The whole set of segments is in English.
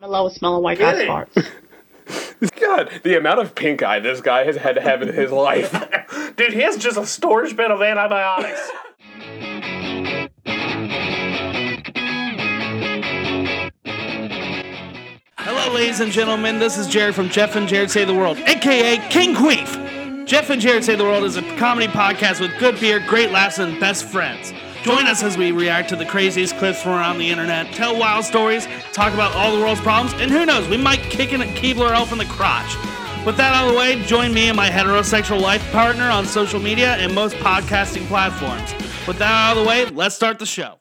The lowest smelling white guy Kidding. farts. God, the amount of pink eye this guy has had to have in his life. Dude, he has just a storage bin of antibiotics. Hello, ladies and gentlemen. This is Jared from Jeff and Jared Save the World, aka King Queef. Jeff and Jared Save the World is a comedy podcast with good beer, great laughs, and best friends. Join us as we react to the craziest clips from around the internet, tell wild stories, talk about all the world's problems, and who knows, we might kick in a Keebler elf in the crotch. With that out of the way, join me and my heterosexual life partner on social media and most podcasting platforms. With that out of the way, let's start the show.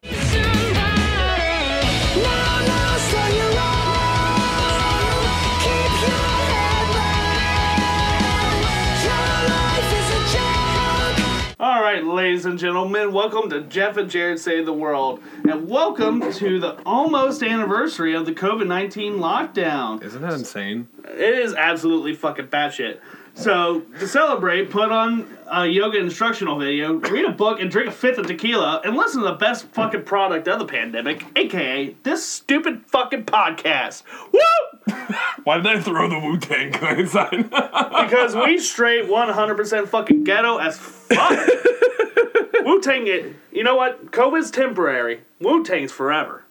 All right, ladies and gentlemen, welcome to Jeff and Jared Save the World, and welcome to the almost anniversary of the COVID 19 lockdown. Isn't that insane? It is absolutely fucking batshit. So, to celebrate, put on a yoga instructional video, read a book, and drink a fifth of tequila, and listen to the best fucking product of the pandemic, aka this stupid fucking podcast. Woo! Why did I throw the Wu Tang sign? Because we straight 100% fucking ghetto as fuck. Wu Tang, it. You know what? COVID's temporary. Wu Tang's forever.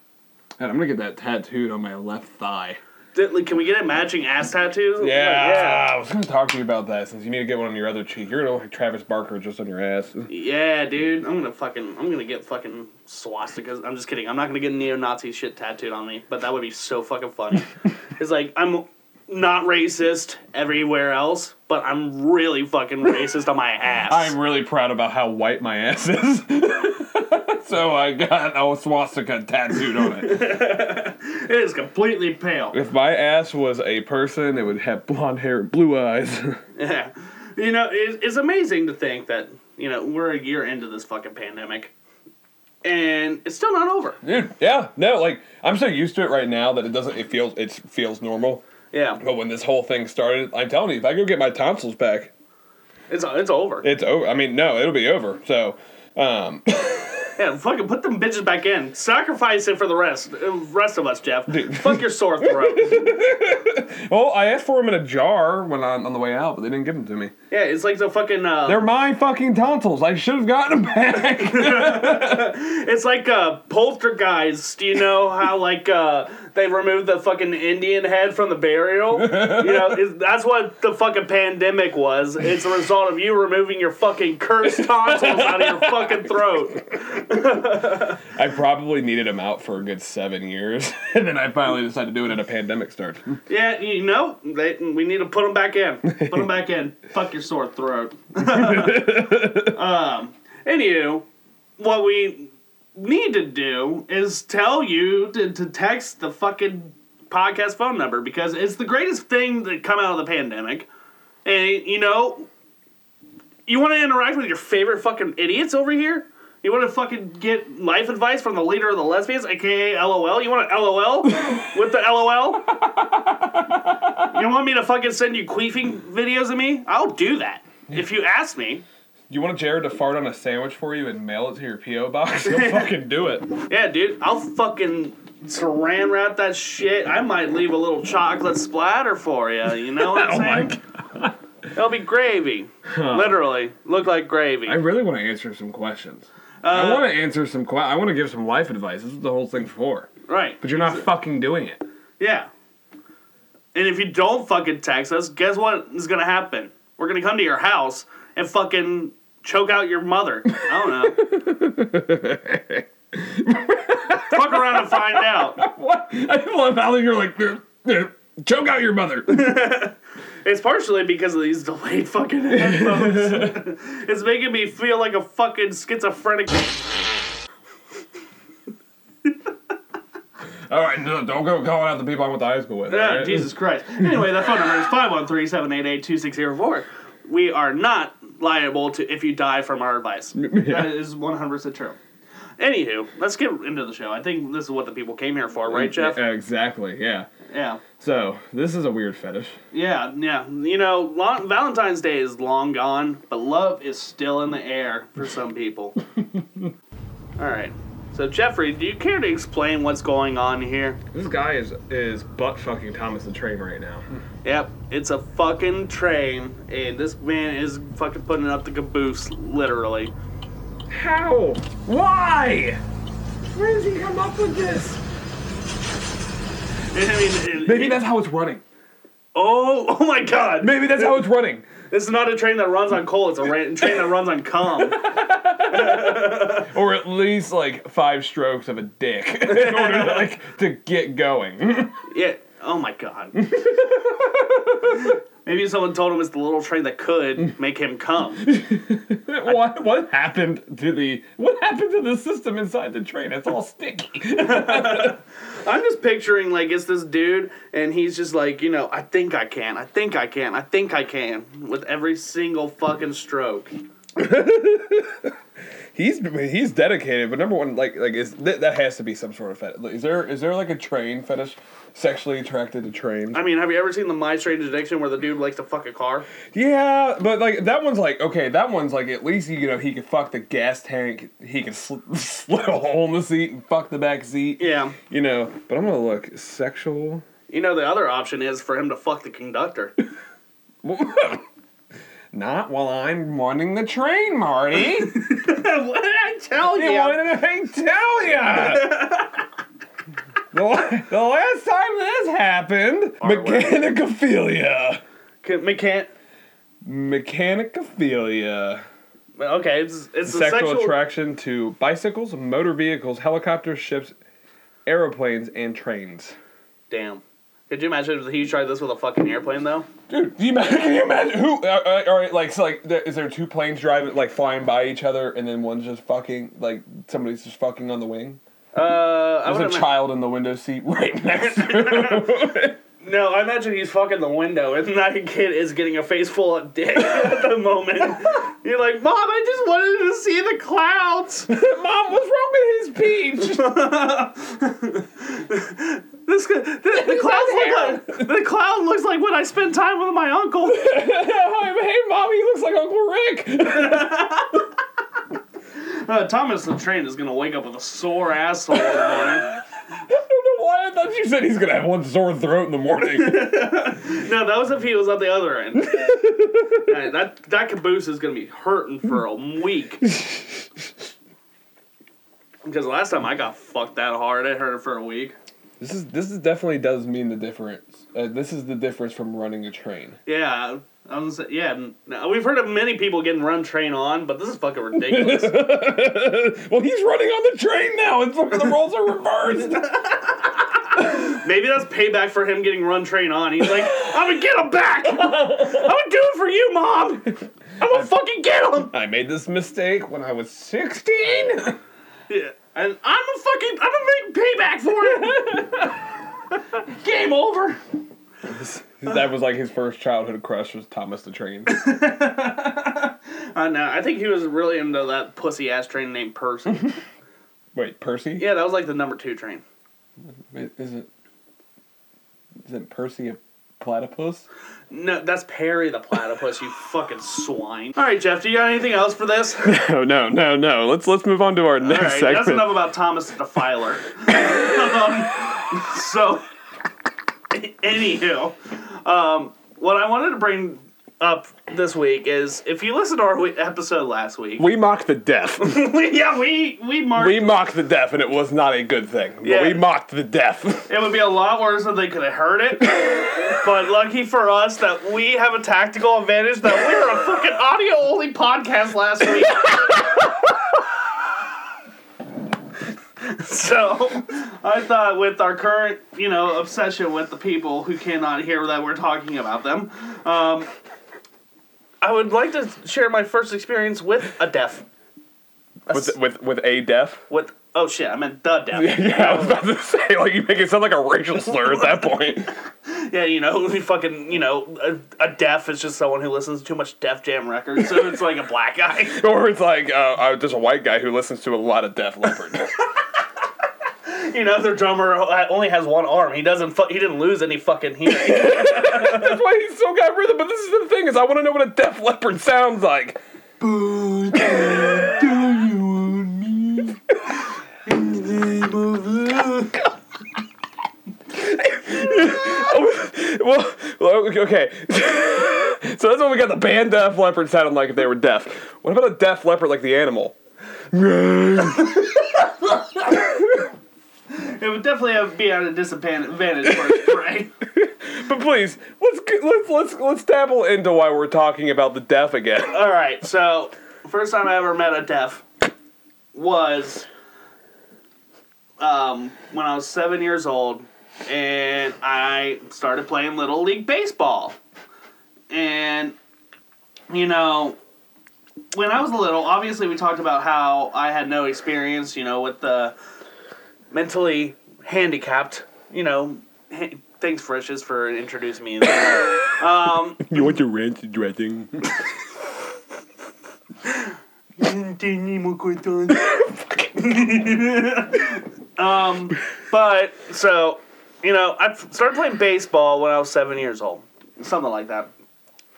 I'm gonna get that tattooed on my left thigh. Did- like, Can we get a matching ass tattoo? Like, Yeah, I was gonna talk to you about that since you need to get one on your other cheek. You're gonna look like Travis Barker just on your ass. Yeah, dude. I'm gonna fucking. I'm gonna get fucking swastikas. I'm just kidding. I'm not gonna get neo-Nazi shit tattooed on me, but that would be so fucking funny. it's like I'm not racist everywhere else, but I'm really fucking racist on my ass. I'm really proud about how white my ass is. so I got a swastika tattooed on it. It is completely pale. If my ass was a person, it would have blonde hair and blue eyes. Yeah. You know, it, it's amazing to think that, you know, we're a year into this fucking pandemic. And it's still not over. Dude, yeah, no, like I'm so used to it right now that it doesn't. It feels it feels normal. Yeah. But when this whole thing started, I'm telling you, if I go get my tonsils back, It's it's over. it's over. I mean, no, it'll be over. So, um, Yeah, fucking put them bitches back in. Sacrifice it for the rest, uh, rest of us, Jeff. Dude. Fuck your sore throat. well, I asked for them in a jar when I, on the way out, but they didn't give them to me. yeah, it's like the fucking. Uh, They're my fucking tonsils. I should have gotten them back. it's like uh, poltergeist. Do you know how like uh, they removed the fucking Indian head from the burial. You know, that's what the fucking pandemic was. It's a result of you removing your fucking cursed tonsils out of your fucking throat. I probably needed them out for a good seven years, and then I finally decided to do it and a pandemic started. Yeah, you know, they, we need to put them back in. Put them back in. Fuck your sore throat. um, anywho, what we need to do is tell you to, to text the fucking podcast phone number because it's the greatest thing that come out of the pandemic. And, you know, you want to interact with your favorite fucking idiots over here? You want to fucking get life advice from the leader of the lesbians, aka LOL? You want to LOL with the LOL? You want me to fucking send you queefing videos of me? I'll do that. If you ask me. You want Jared to fart on a sandwich for you and mail it to your PO box? He'll fucking do it. Yeah, dude, I'll fucking saran wrap that shit. I might leave a little chocolate splatter for you. You know what Oh I'm my saying? It'll be gravy. Literally. Look like gravy. I really want to answer some questions. I uh, want to answer some. Que- I want to give some life advice. This is the whole thing for. right. But you're not fucking doing it. Yeah. And if you don't fucking text us, guess what is gonna happen? We're gonna come to your house and fucking choke out your mother. I don't know. Fuck around and find out. What? I love how you're like, "Uh, uh, choke out your mother. It's partially because of these delayed fucking headphones. it's making me feel like a fucking schizophrenic. All right, no, don't go calling out the people I went to high school with. Yeah, right? Jesus Christ. Anyway, that phone number is 513-788-2604. We are not liable to if you die from our advice. That is 100% true. Anywho, let's get into the show. I think this is what the people came here for, right, Jeff? Yeah, exactly. Yeah. Yeah. So this is a weird fetish. Yeah, yeah. You know, long, Valentine's Day is long gone, but love is still in the air for some people. All right. So Jeffrey, do you care to explain what's going on here? This guy is is butt fucking Thomas the Train right now. Yep, it's a fucking train, and this man is fucking putting up the caboose, literally. How? Why? Where does he come up with this? I mean, it- Maybe that's how it's running. Oh, oh my God! Maybe that's how it's running. This is not a train that runs on coal. It's a ra- train that runs on cum. Or at least like five strokes of a dick in order to, like to get going. Yeah. Oh my God. Maybe someone told him it's the little train that could make him come. what what happened to the what happened to the system inside the train? It's all sticky. I'm just picturing like it's this dude, and he's just like, you know, I think I can, I think I can, I think I can, with every single fucking stroke. He's he's dedicated, but number one, like like is that, that has to be some sort of fetish. Is there is there like a train fetish? Sexually attracted to trains? I mean, have you ever seen the My Strange Addiction where the dude likes to fuck a car? Yeah, but like that one's like okay, that one's like at least you know he could fuck the gas tank, he can sl- slit a hole in the seat and fuck the back seat. Yeah. You know, but I'm gonna look sexual. You know, the other option is for him to fuck the conductor. Not while I'm running the train, Marty. what did I tell You you? wanted I tell you? the, the last time this happened, mechanicophilia. McCann. Mechanicophilia. Okay, it's it's a Sexual, sexual attraction to bicycles, motor vehicles, helicopters, ships, aeroplanes, and trains. Damn. Could you imagine if he tried this with a fucking airplane though? Dude, can you imagine? Can you imagine who? Uh, uh, all right, like, so, like, there, is there two planes driving, like, flying by each other, and then one's just fucking, like, somebody's just fucking on the wing? Uh, I There's a child in the window seat right next to No, I imagine he's fucking the window, and that kid is getting a face full of dick at the moment. You're like, Mom, I just wanted to see the clouds. Mom, what's wrong with his peach? This the, the clouds look like the cloud looks like when I spend time with my uncle. hey, Mom, he looks like Uncle Rick. Uh, Thomas the train is gonna wake up with a sore asshole in the morning. I don't know why I thought you said he's gonna have one sore throat in the morning. No, that was if he was at the other end. Uh, that that caboose is gonna be hurting for a week. Because last time I got fucked that hard, it hurt for a week. This is this is definitely does mean the difference. Uh, this is the difference from running a train. Yeah, I was yeah. We've heard of many people getting run train on, but this is fucking ridiculous. well, he's running on the train now, and fucking the roles are reversed. Maybe that's payback for him getting run train on. He's like, I'm gonna get him back. I'm gonna do it for you, mom. I'm gonna fucking get him. I made this mistake when I was sixteen. Yeah, and I'm gonna fucking I'm gonna make payback for it. Game over. that was like his first childhood crush was Thomas the Train. Uh, no, I think he was really into that pussy ass train named Percy. Wait, Percy? yeah, that was like the number two train. Is it? Isn't Percy a platypus? No, that's Perry the platypus. you fucking swine. All right, Jeff. Do you got anything else for this? No, no, no, no. Let's let's move on to our All next right, segment. that's enough about Thomas the Defiler. um, so, anywho, um, what I wanted to bring up this week is if you listen to our we- episode last week, We mocked the deaf. yeah, we we marked we mocked the deaf, and it was not a good thing. Yeah. we mocked the deaf. it would be a lot worse if they could have heard it. but lucky for us that we have a tactical advantage that we were a fucking audio only podcast last week. so I thought with our current, you know, obsession with the people who cannot hear that we're talking about them, um, I would like to share my first experience with a deaf. A s- with with with a deaf. with oh shit, I meant the deaf. Yeah, I was about to say like you make it sound like a racial slur at that point. Yeah, you know, we fucking, you know, a, a deaf is just someone who listens to too much Def Jam records, so it's like a black guy. or it's like uh, uh, there's a white guy who listens to a lot of Def Leppard. you know, their drummer only has one arm. He doesn't. Fu- he didn't lose any fucking hearing. That's why he's so got rhythm. But this is the thing: is I want to know what a deaf leopard sounds like. But do you want me? well, okay. so that's what we got the band deaf leopard sounding like if they were deaf. What about a deaf leopard like the animal? It would definitely have be at a disadvantage for its prey. But please, let's let's let's let's dabble into why we're talking about the deaf again. All right, so first time I ever met a deaf was um, when I was seven years old, and I started playing little league baseball. And you know, when I was little, obviously we talked about how I had no experience, you know, with the mentally handicapped. You know, ha- thanks Frisch's for introducing me. um, You want your ranch dressing? um, but so you know, I started playing baseball when I was seven years old, something like that,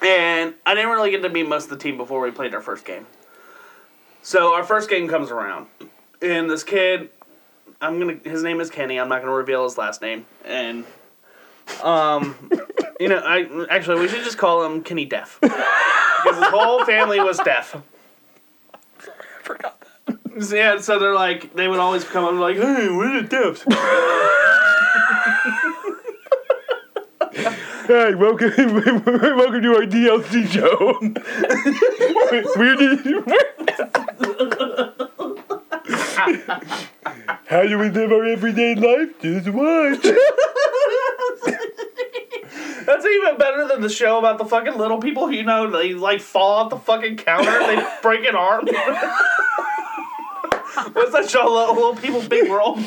and I didn't really get to meet most of the team before we played our first game. So our first game comes around, and this kid, I'm gonna, his name is Kenny. I'm not gonna reveal his last name, and um, you know, I actually we should just call him Kenny Deaf because his whole family was deaf. Sorry, I forgot that. So, yeah, so they're like, they would always come up and be like, hey, we're the Deafs. Hey, welcome, welcome to our TLC show. we're How do we live our everyday life? Just watch. That's even better than the show about the fucking little people, you know, they like fall off the fucking counter and they break an arm. What's that show? Little, little People Big World.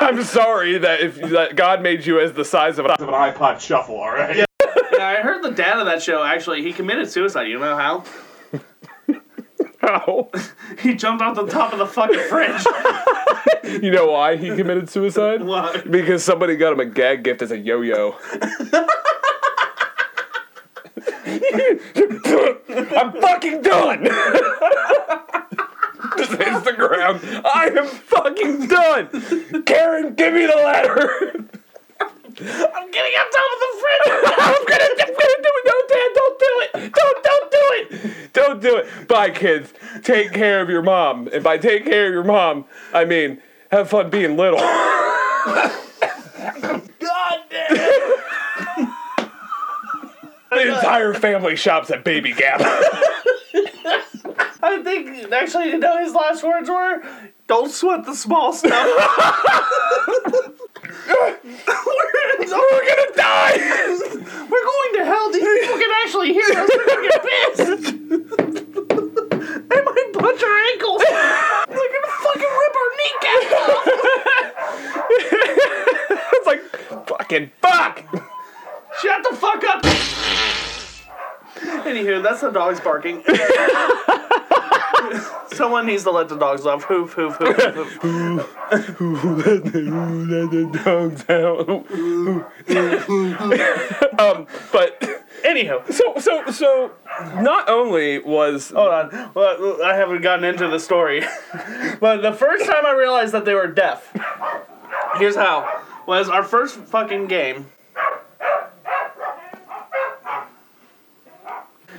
I'm sorry that if that God made you as the size of an Of an iPod Shuffle, all right. Yeah. Yeah, I heard the dad of that show actually, he committed suicide. You know how? How? He jumped off the top of the fucking fridge. You know why he committed suicide? Why? Because somebody got him a gag gift as a yo-yo. I'm fucking done. Just hits the ground. I am fucking done. Karen, give me the ladder. I'm getting on top of the fridge. I'm gonna, I'm gonna do it. No, Dad, don't do it. Don't, don't do it. Don't do it. Bye, kids. Take care of your mom. And by take care of your mom, I mean have fun being little. God damn. The entire family shops at Baby Gap. I think actually, you know his last words were, "Don't sweat the small stuff." We're gonna die. We're going to hell. These people can actually hear us. We're gonna get pissed. they might punch our ankles. They're gonna fucking rip our kneecaps off. it's like fucking fuck. Shut the fuck up. Anywho, that's the dogs barking. Someone needs to let the dogs off. Hoof, hoof, hoof, hoof. Who let the, who let the dogs out? um, but Anyhow, so so so not only was hold on. Well, I haven't gotten into the story. but the first time I realized that they were deaf, here's how. Was our first fucking game.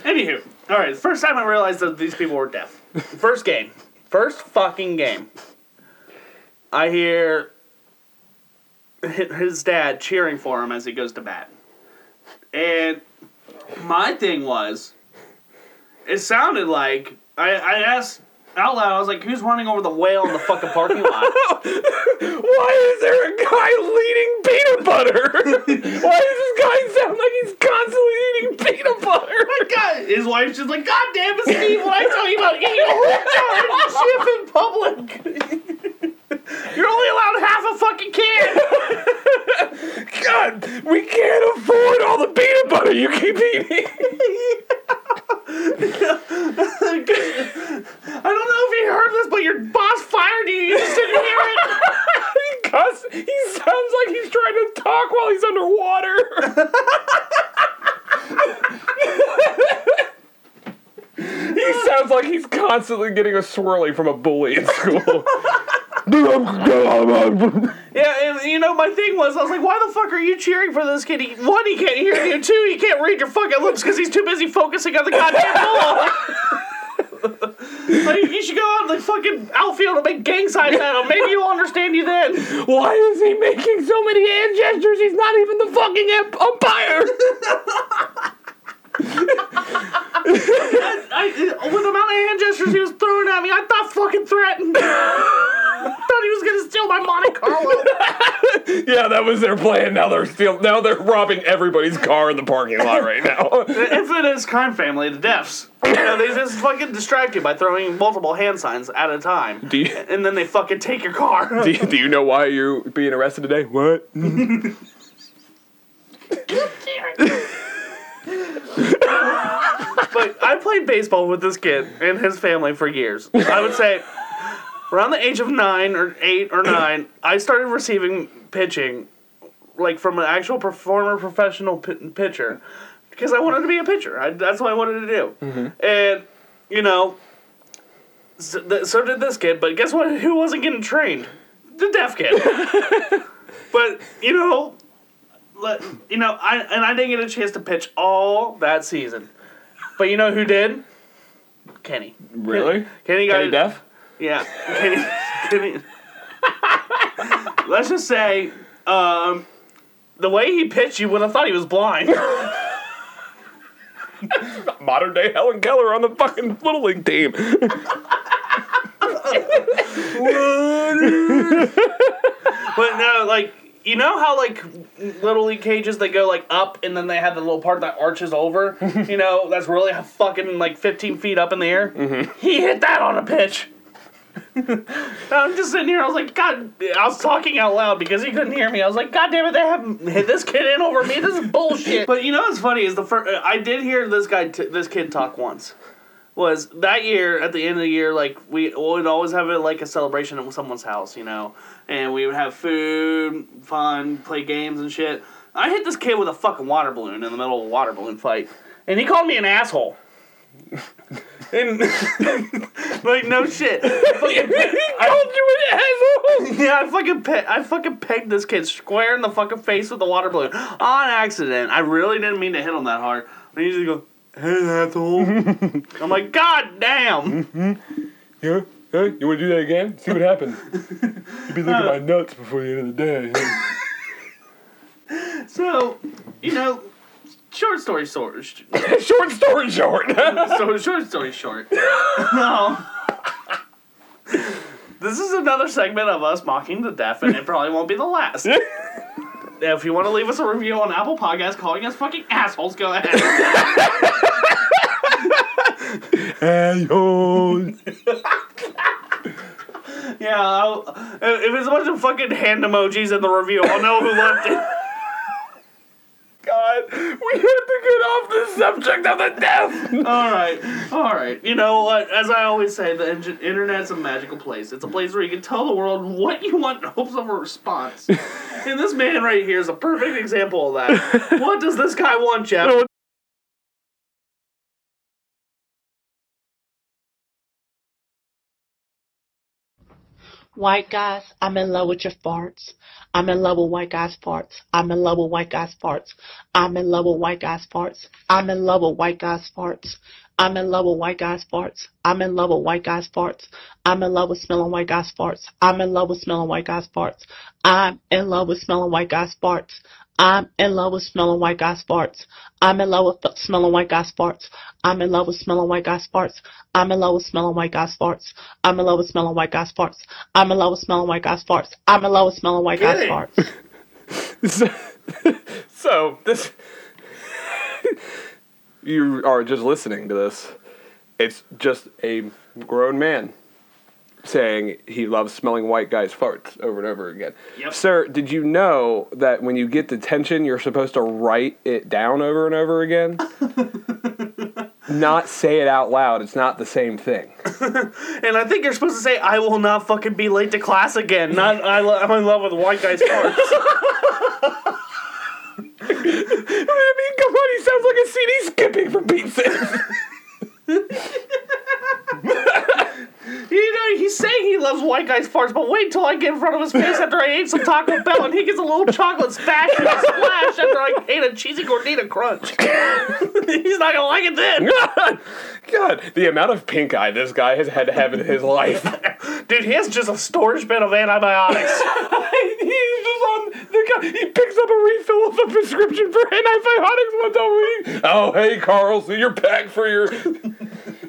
Anywho, alright, first time I realized that these people were deaf. First game. First fucking game. I hear his dad cheering for him as he goes to bat. And my thing was, it sounded like I, I asked out loud. I was like, "Who's running over the whale in the fucking parking lot?" why is there a guy leading peanut butter? why does this guy sound like he's constantly eating peanut butter? My God, his wife's just like, "God damn it, Steve! When I tell you about eating a whole jar of chip in public, you're only allowed half a fucking can." God, we can't afford all the peanut butter you keep eating. I don't know if you heard this, but your boss fired you. You just didn't hear it. he, cuss, he sounds like he's trying to talk while he's underwater. He sounds like he's constantly getting a swirly from a bully in school. Yeah, and you know, my thing was, I was like, why the fuck are you cheering for this kid? He, one, he can't hear you. Two, he can't read your fucking lips because he's too busy focusing on the goddamn ball. like, you should go out in the fucking outfield and make gang signs at him. Maybe he'll understand you then. Why is he making so many hand gestures? He's not even the fucking ump- umpire. I, with the amount of hand gestures he was throwing at me, I thought fucking threatened. Thought he was gonna steal my Monte Carlo. yeah, that was their plan. Now they're steal- Now they're robbing everybody's car in the parking lot right now. The infamous crime family, the deafs. You know, they just fucking distract you by throwing multiple hand signs at a time. Do you- and then they fucking take your car. do, you, do you know why you're being arrested today? What? But I played baseball with this kid and his family for years. I would say around the age of nine or eight or nine, I started receiving pitching, like from an actual performer, professional p- pitcher, because I wanted to be a pitcher. I, that's what I wanted to do. Mm-hmm. And, you know, so, th- so did this kid, but guess what? Who wasn't getting trained? The deaf kid. but, you know, you know, I and I didn't get a chance to pitch all that season. But you know who did? Kenny. Really? Kenny got Kenny deaf? Yeah. Kenny. Kenny. Let's just say, um, the way he pitched, you would have thought he was blind. Modern day Helen Keller on the fucking little league team. But no, like you know how like little league cages they go like up and then they have the little part that arches over. you know that's really fucking like 15 feet up in the air. Mm-hmm. He hit that on a pitch. I'm just sitting here. I was like, God. I was talking out loud because he couldn't hear me. I was like, God damn it! They have hit this kid in over me. This is bullshit. But you know what's funny is the first. Uh, I did hear this guy, t- this kid talk once. Was that year at the end of the year like we would always have it like a celebration at someone's house, you know, and we would have food, fun, play games and shit. I hit this kid with a fucking water balloon in the middle of a water balloon fight, and he called me an asshole. and like no shit. Fucking- called you an asshole. yeah, I fucking pe- I fucking pegged this kid square in the fucking face with the water balloon on accident. I really didn't mean to hit him that hard. I usually go, "Hey, asshole." I'm like, God damn. Yeah? Huh? You want to do that again? See what happens. You'd be looking at my nuts before the end of the day. So, you know, short story short. sh- short story short. So short story short. um, this is another segment of us mocking the deaf, and it probably won't be the last. If you want to leave us a review on Apple Podcasts calling us fucking assholes, go ahead. Assholes. Yeah, I'll, if it's a bunch of fucking hand emojis in the review, I'll know who left it. God, we have to get off the subject of the deaf. All right, all right. You know what? As I always say, the in- internet's a magical place. It's a place where you can tell the world what you want in hopes of a response. and this man right here is a perfect example of that. what does this guy want, Jeff? White guys, I'm in love with your farts. I'm in love with white guys' farts. I'm in love with white guys' farts. I'm in love with white guys' farts. I'm in love with white guys' farts. I'm in love with white guys' farts. I'm in love with white guys' farts. I'm in love with smelling white guys' farts. I'm in love with smelling white guys' farts. I'm in love with smelling white guys' farts. I'm in love with smelling white guys' farts. I'm in love with smelling white guys' farts. I'm in love with smelling white guys' farts. I'm in love with smelling white guys' farts. I'm in love with smelling white guys' farts. I'm in love with smelling white guys' farts. I'm in love with smelling white guys' farts. so, so this you are just listening to this it's just a grown man saying he loves smelling white guys farts over and over again Yep. sir did you know that when you get detention you're supposed to write it down over and over again not say it out loud it's not the same thing And I think you're supposed to say, "I will not fucking be late to class again." Not, I lo- I'm in love with white guys' farts. I mean, come on, he sounds like a CD skipping for Pete's sake. you know, he's saying he loves white guys farts, but wait till I get in front of his face after I ate some Taco Bell and he gets a little chocolate splash splash after I ate a cheesy gordita crunch. he's not gonna like it then. God, the amount of pink eye this guy has had to have in his life. Dude, he has just a storage bin of antibiotics. He's just guy. He picks up a refill of a prescription for antibiotics once a week. Oh, hey, Carl, so you're back for your.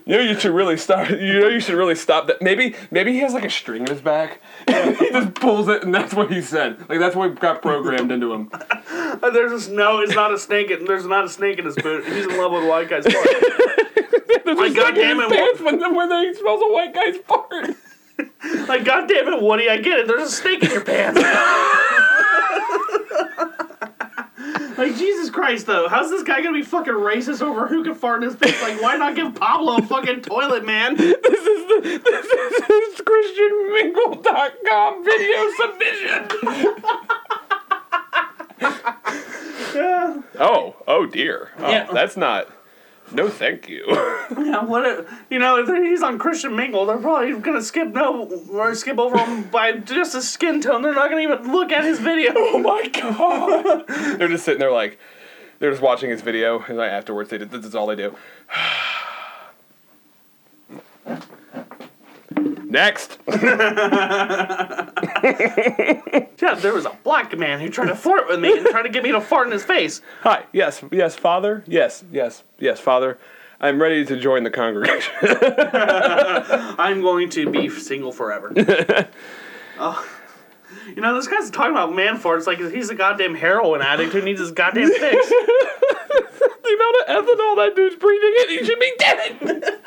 You know, you should really start. You know, you should really stop that. Maybe, maybe he has like a string in his back. he just pulls it, and that's what he said. Like that's what got programmed into him. Uh, there's just no, it's not a snake. In, there's not a snake in his boot. He's in love with white guys Like, a snake in goddamn his it, pants when, when he smells a white guy's fart. Like, God damn it, Woody, I get it. There's a snake in your pants. Like, Jesus Christ, though. How's this guy gonna be fucking racist over who can fart in his pants? Like, why not give Pablo a fucking toilet, man? This is the this is his ChristianMingle.com video submission. Yeah. Oh, oh dear. Oh, Yeah. that's not. No, thank you. Yeah, what a, you know, if he's on Christian Mingle, they're probably gonna skip no or skip over him by just a skin tone. They're not gonna even look at his video. oh my god. they're just sitting there like, they're just watching his video, and like afterwards, they did, this is all they do. Next. Yeah, there was a black man who tried to flirt with me and tried to get me to fart in his face. Hi. Yes. Yes, Father. Yes. Yes. Yes, Father. I'm ready to join the congregation. I'm going to be single forever. oh. You know, this guy's talking about man farts like he's a goddamn heroin addict who needs his goddamn fix. the amount of ethanol that dude's breathing in, he should be dead.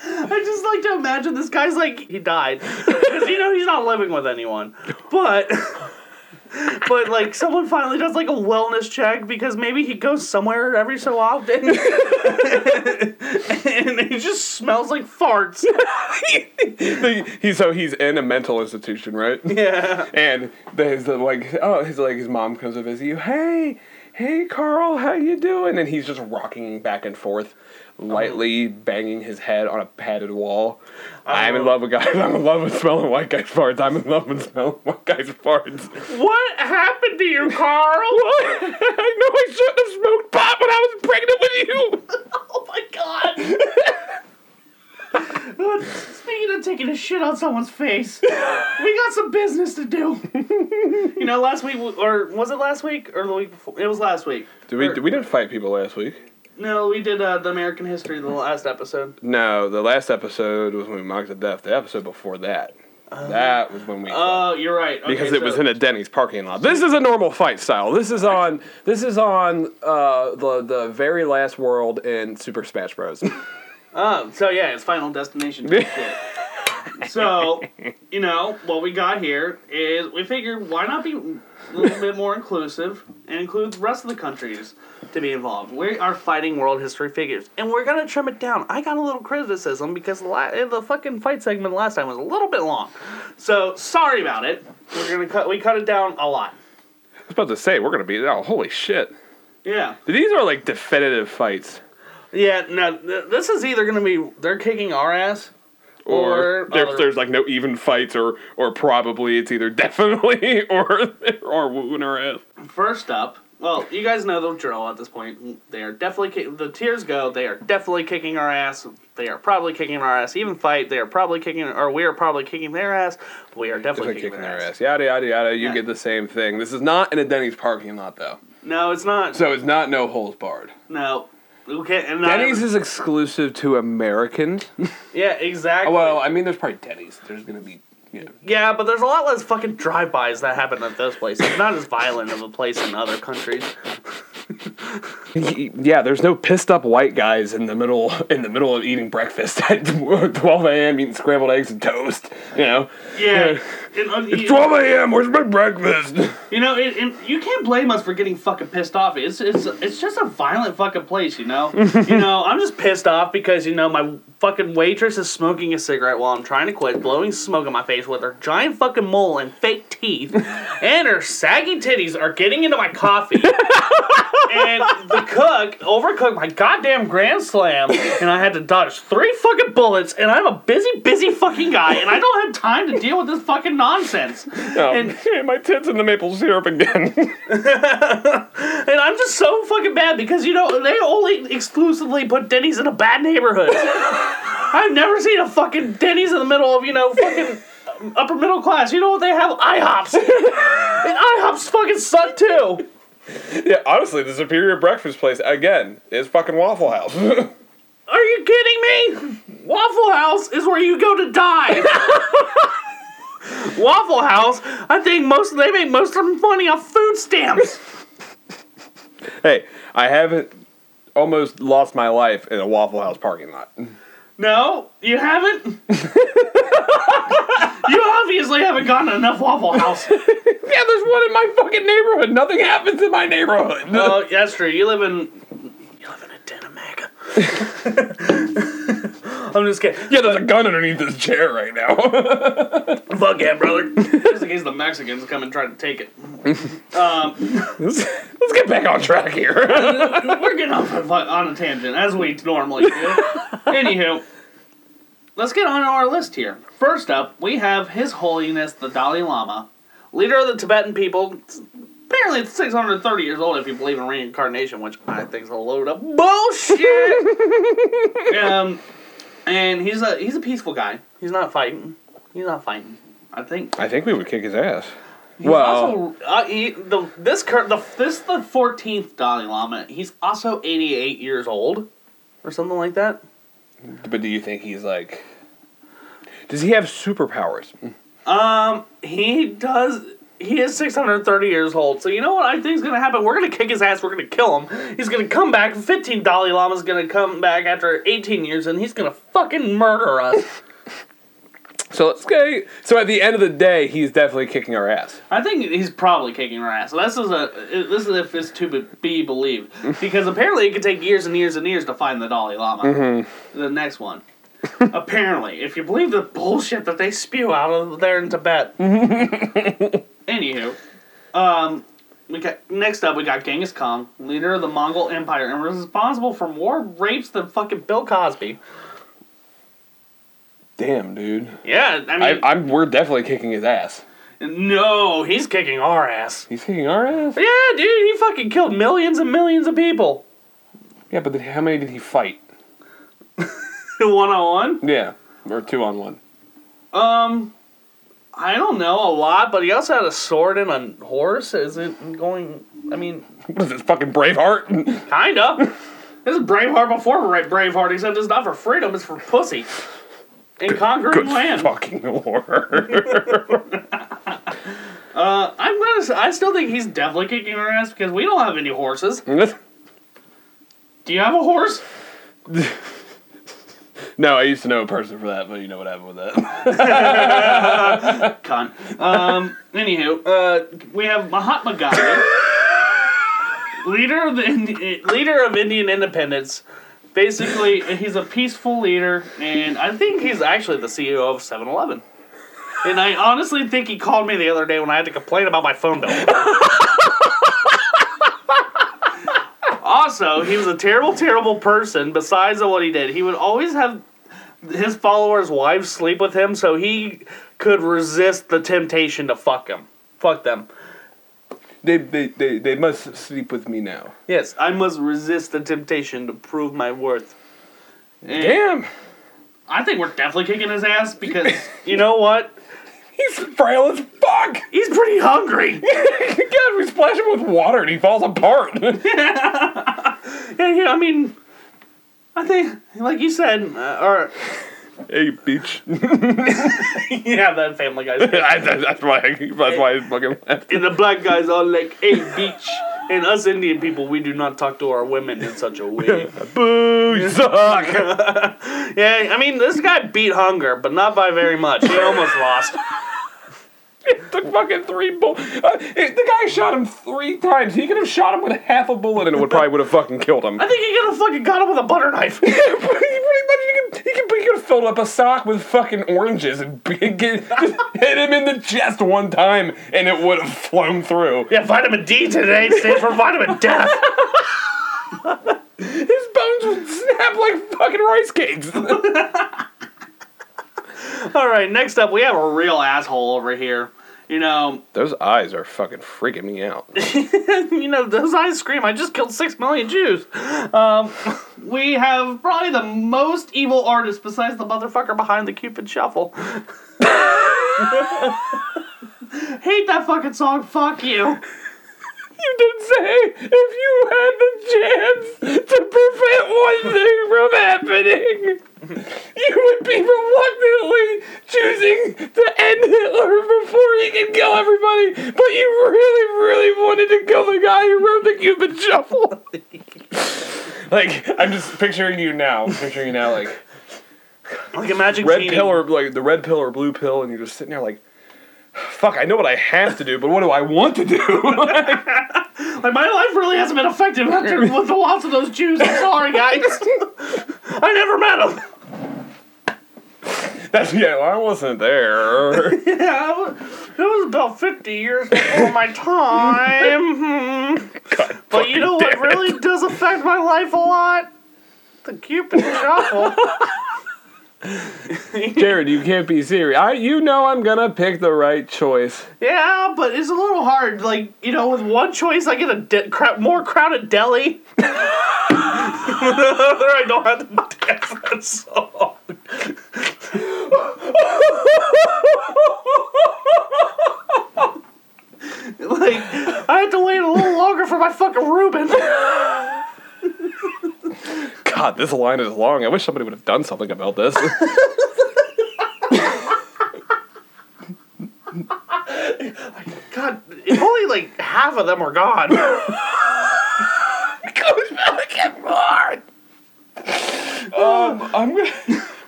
I just like to imagine this guy's like he died because you know he's not living with anyone, but but like someone finally does like a wellness check because maybe he goes somewhere every so often and he just smells like farts. he, so he's in a mental institution, right? Yeah. And there's the, like, oh, his like his mom comes to visit you. Hey, hey, Carl, how you doing? And he's just rocking back and forth, lightly banging his head on a padded wall. I'm in love with guys. I'm in love with smelling white guys' farts. I'm in love with smelling white guys' farts. What happened to you, Carl? What? I know I shouldn't have smoked pot when I was pregnant with you. Oh my god! Speaking of taking a shit on someone's face, we got some business to do. you know, last week, or was it last week or the week before? It was last week. Did we? Or- Did we didn't fight people last week? No, we did uh, the American history the last episode. No, the last episode was when we mocked to death. The episode before that, that was when we. Oh, you're right. Okay, because it was in a Denny's parking lot. This is a normal fight style. This is on. This is on uh, the the very last world in Super Smash Bros. Oh, so yeah, it's Final Destination. so, you know, what we got here is we figured why not be a little bit more inclusive and include the rest of the countries to be involved. We are fighting world history figures, and we're gonna trim it down. I got a little criticism because the, la- eh, the fucking fight segment last time was a little bit long, so sorry about it. We're gonna cut. We cut it down a lot. I was about to say we're gonna be. Oh, holy shit! Yeah. These are like definitive fights, Yeah, no, th- this is either gonna be they're kicking our ass, or, or, there, there's like no even fights, or or probably it's either definitely or or whooping our ass. First up, well, you guys know the drill at this point. They are definitely the tears go. They are definitely kicking our ass. They are probably kicking our ass. Even fight, they are probably kicking, or we are probably kicking their ass. We are definitely Definitely kicking, their ass. Yada yada yada. You Yeah. get the same thing. This is not in a Denny's parking lot though, No, it's not. so it's not no holes barred. no, okay. And not Denny's every- is exclusive to Americans. yeah, exactly. well, I mean, there's probably Denny's. There's gonna be, you know. yeah, but there's a lot less fucking drive-bys that happen at this place. It's not as violent of a place in other countries. Yeah, there's no pissed up white guys in the middle in the middle of eating breakfast at 12 a.m. eating scrambled eggs and toast. You know. Yeah, And, uh, It's you, 12 a.m. Where's my breakfast? you know, it, and you can't blame us for getting fucking pissed off. It's it's it's just a violent fucking place, you know. you know, I'm just pissed off because you know my fucking waitress is smoking a cigarette while I'm trying to quit, blowing smoke in my face with her giant fucking mole and fake teeth, and her saggy titties are getting into my coffee. and the cook overcooked my goddamn grand slam, and I had to dodge three fucking bullets. And I'm a busy, busy fucking guy, and I don't have time to deal with this fucking nonsense. Oh, And my tits in the maple syrup again. And I'm just so fucking bad because you know they only exclusively put Denny's in a bad neighborhood. I've never seen a fucking Denny's in the middle of you know fucking upper middle class. You know what they have? IHOPs. and IHOPs fucking suck too. yeah, honestly, the superior breakfast place again is fucking Waffle House. Are you kidding me? Waffle House is where you go to die. Waffle House, I think most they make most of their money off food stamps. hey, I haven't almost lost my life in a Waffle House parking lot. No, you haven't. you obviously haven't gotten enough Waffle House. Yeah, there's one in my fucking neighborhood. Nothing happens in my neighborhood. Oh, that's true. You live in you live in a den of mega. I'm just kidding. yeah, there's a gun underneath this chair right now. Fuck yeah, brother. Just in case the Mexicans come and try to take it. Um, let's, let's get back on track here. we're getting off on on a tangent as we normally do. Anywho, let's get on our list here. First up, we have His Holiness the Dalai Lama, leader of the Tibetan people. Apparently, it's 630 years old if you believe in reincarnation, which I think is a load of bullshit. um, and he's a he's a peaceful guy. He's not fighting. He's not fighting. I think I think we would kick his ass. He's well, also, uh, he, the this cur- the this the fourteenth Dalai Lama. He's also eighty eight years old, or something like that. but do you think he's like? Does he have superpowers? Um, he does. He is six hundred thirty years old. So you know what I think is gonna happen? We're gonna kick his ass. We're gonna kill him. He's gonna come back. Fifteen Dalai Lama's gonna come back after eighteen years, and he's gonna fucking murder us. So let's go. So at the end of the day, he's definitely kicking our ass. I think he's probably kicking our ass. So this is a this is if it's to be believed because apparently it could take years and years and years to find the Dalai Lama. Mm-hmm. The next one. apparently, if you believe the bullshit that they spew out of there in Tibet. Anywho, um, we got next up we got Genghis Khan, leader of the Mongol Empire, and responsible for more rapes than fucking Bill Cosby. Damn, dude. Yeah, I I, mean, I'm. We're definitely kicking his ass. no, he's kicking our ass. He's kicking our ass. Yeah, dude, he fucking killed millions and millions of people. Yeah, but how many did he fight? One on one. Yeah, or two on one. Um, I don't know a lot, but he also had a sword and a horse. Is it going? I mean, What is this fucking Braveheart? kinda. this is Braveheart before Bra- Braveheart, except it's not for freedom; it's for pussy and conquering Good land. fucking lord. Uh, I'm gonna. Say, I still think he's definitely kicking our ass because we don't have any horses. Do you have a horse? no, I used to know a person for that, but you know what happened with that. Cunt. Um. anywho, uh, we have Mahatma Gandhi, leader of the Indi- leader of Indian independence. Basically, he's a peaceful leader, and I think he's actually the CEO of 7-Eleven. And I honestly think he called me the other day when I had to complain about my phone bill. Also, he was a terrible, terrible person. Besides what he did, he would always have his followers' wives sleep with him, so he could resist the temptation to fuck him. Fuck them. they, they, they, they must sleep with me now. Yes, I must resist the temptation to prove my worth. And Damn, I think we're definitely kicking his ass because you know what? He's frail as fuck. He's pretty hungry. God, we splash him with water and he falls apart. Yeah, yeah, I mean, I think, like you said, uh, or hey, bitch. yeah, that Family Guy. I- that- that's why. I, that's why I fucking laughed. And the black guys are like, "Hey, beach." And us Indian people, we do not talk to our women in such a way. Boo, you suck. yeah, I mean, this guy beat hunger, but not by very much. He almost lost. It took fucking three bullets. Uh, the guy shot him three times. He could have shot him with half a bullet and it would probably would have fucking killed him. I think he could have fucking got him with a butter knife. Pretty, pretty much. He could, he could, he could have filled up a sock with fucking oranges and get, hit him in the chest one time, and it would have flown through. yeah, vitamin D today stands for vitamin death. His bones would snap like fucking rice cakes. All right, next up we have a real asshole over here. You know, Those eyes are fucking freaking me out. you know those eyes scream. I just killed six million Jews. Um, we have probably the most evil artist besides the motherfucker behind the Cupid Shuffle. Hate that fucking song. Fuck you. You did say if you had the chance to prevent one thing from happening, you would be reluctantly choosing to end Hitler before he could kill everybody, but you really, really wanted to kill the guy who wrote the Cupid Shuffle. like, I'm just picturing you now. I'm picturing you now, like Like a magic red pill or like the red pill or blue pill, and you're just sitting there like. Fuck, I know what I have to do, but what do I want to do? Like my life really hasn't been affected after with the loss of those Jews. I'm sorry, guys. I never met them. That's yeah, well, I wasn't there. Yeah, it was- about 50 years before my time. Hmm. But you know what it. really does affect my life a lot? The Cupid Shuffle. Jared, you can't be serious. I, you know I'm gonna pick the right choice. yeah, but it's a little hard. Like, you know, with one choice, I get a de- cra- more crowded deli. I don't have to dance that song. like, I had to wait a little longer for my fucking Reuben. God, this line is long. I wish somebody would have done something about this. God, if only like half of them were gone. um, I'm gonna.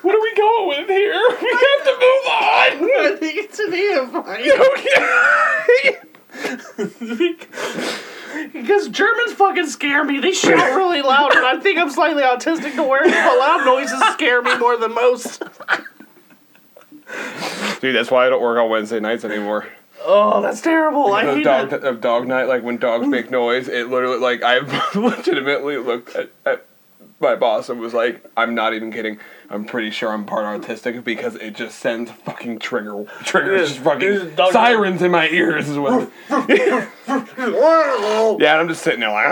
What are we going with here? We have to move on. I think it's an invite. Because Germans fucking scare me. They shout really loud, and I think I'm slightly autistic to where loud noises scare me more than most. Dude, that's why I don't work on Wednesday nights anymore. Oh, that's terrible. I Of hate dog, of dog night, like when dogs make noise, it literally, like, I legitimately looked at, at my boss and was like, I'm not even kidding. I'm pretty sure I'm part artistic because it just sends fucking trigger triggers, just fucking sirens in my ears as well. yeah, and I'm just sitting there like,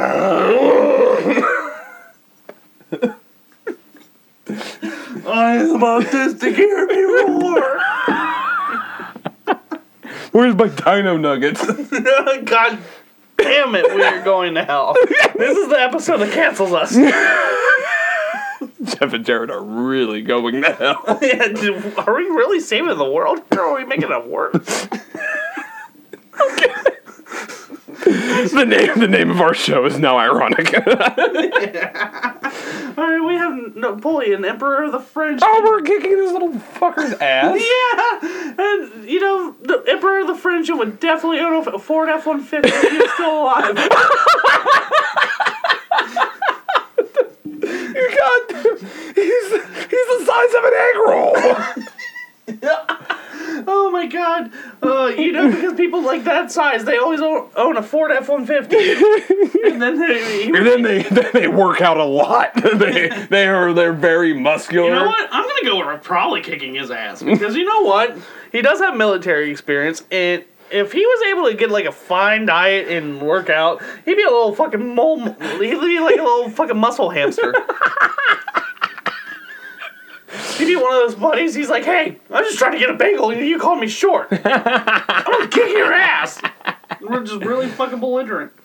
I am autistic. Hear me roar. where's my dino nuggets? God damn it, we are going to hell. This is the episode that cancels us. Jeff and Jared are really going to hell. Yeah, dude, are we really saving the world? Or are we making it worse? the name, the name of our show is now ironic. yeah. All right, we have Napoleon, Emperor of the French. oh, we're kicking this little fucker's ass. Yeah, and you know the Emperor of the French would definitely own a Ford F one fifty if he was still alive. God, he's he's the size of an egg roll. Oh my God! Uh, you know because people like that size, they always own, a Ford F one fifty, and then they. and then they then they work out a lot. they they are they're very muscular. You know what? I'm gonna go with probably kicking his ass because you know what? He does have military experience, and if he was able to get like a fine diet and work out, he'd be a little fucking mole. He'd be like a little fucking muscle hamster. He'd be one of those buddies. He's like, "Hey, I'm just trying to get a bagel, and you call me short. I'm gonna kick your ass." We're just really fucking belligerent.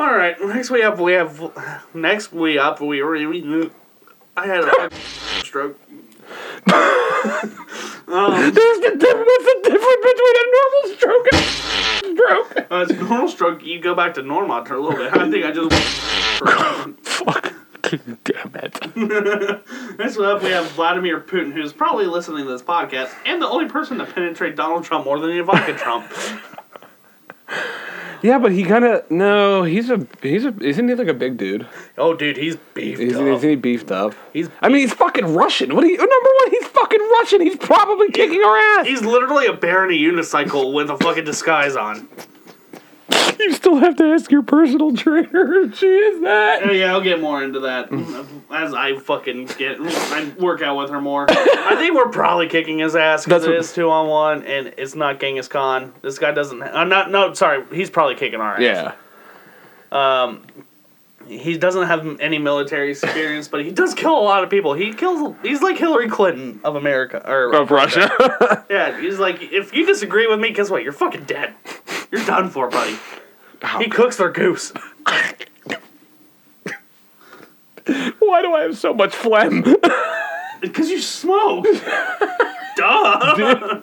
All right, next we up we have next we up we we I had a stroke. um, There's the diff- the difference between a normal stroke and a stroke? uh, it's normal stroke. You go back to normal after a little bit. I think I just Fuck. Damn it. Next up, we have Vladimir Putin, who's probably listening to this podcast, and the only person to penetrate Donald Trump more than Ivanka Trump. Yeah, but he kind of no. He's a he's a isn't he like a big dude? Oh, dude, he's beefed Isn't, up. isn't he beefed up? He's I mean, he's fucking Russian. What do you? Number one, he's fucking Russian. He's probably kicking our ass. he's literally a bear in a unicycle with a fucking disguise on. You still have to ask your personal trainer if she is that. Uh, yeah, I'll get more into that as I fucking get I work out with her more. I think we're probably kicking his ass because it is two on one, and it's not Genghis Khan. This guy doesn't. I'm not. No, sorry, he's probably kicking our ass. Yeah. Um, he doesn't have any military experience, but he does kill a lot of people. He kills. He's like Hillary Clinton of America, or Of Russia. yeah. He's like, if you disagree with me, guess what? You're fucking dead. You're done for, buddy. He cooks their goose. Why do I have so much phlegm? Because you smoke. Duh.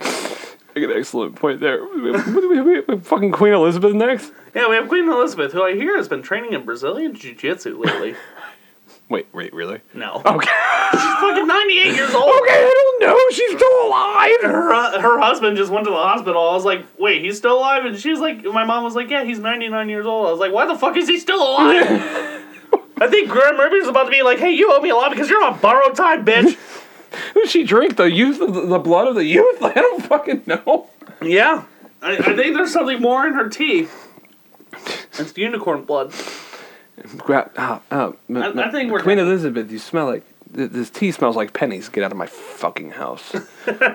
I get an excellent point there. We- we- we- we- Fucking Queen Elizabeth next. Yeah, we have Queen Elizabeth, who I hear has been training in Brazilian Jiu Jitsu lately. Wait, wait, really? No. Okay. She's fucking 98 years old. Okay, I don't know. She's still alive. Her, uh, her husband just went to the hospital. I was like, wait, he's still alive? And she's like, my mom was like, yeah, he's 99 years old. I was like, why the fuck is he still alive? I think Graham Murphy's about to be like, hey, you owe me a lot because you're on borrowed time, bitch. She drink the youth, of the, the blood of the youth? I don't fucking know. yeah. I, I think there's something more in her tea. It's unicorn blood. Grab, uh, uh, m- I- I m- think we're- Queen Elizabeth. You smell like th- this tea smells like pennies. Get out of my fucking house.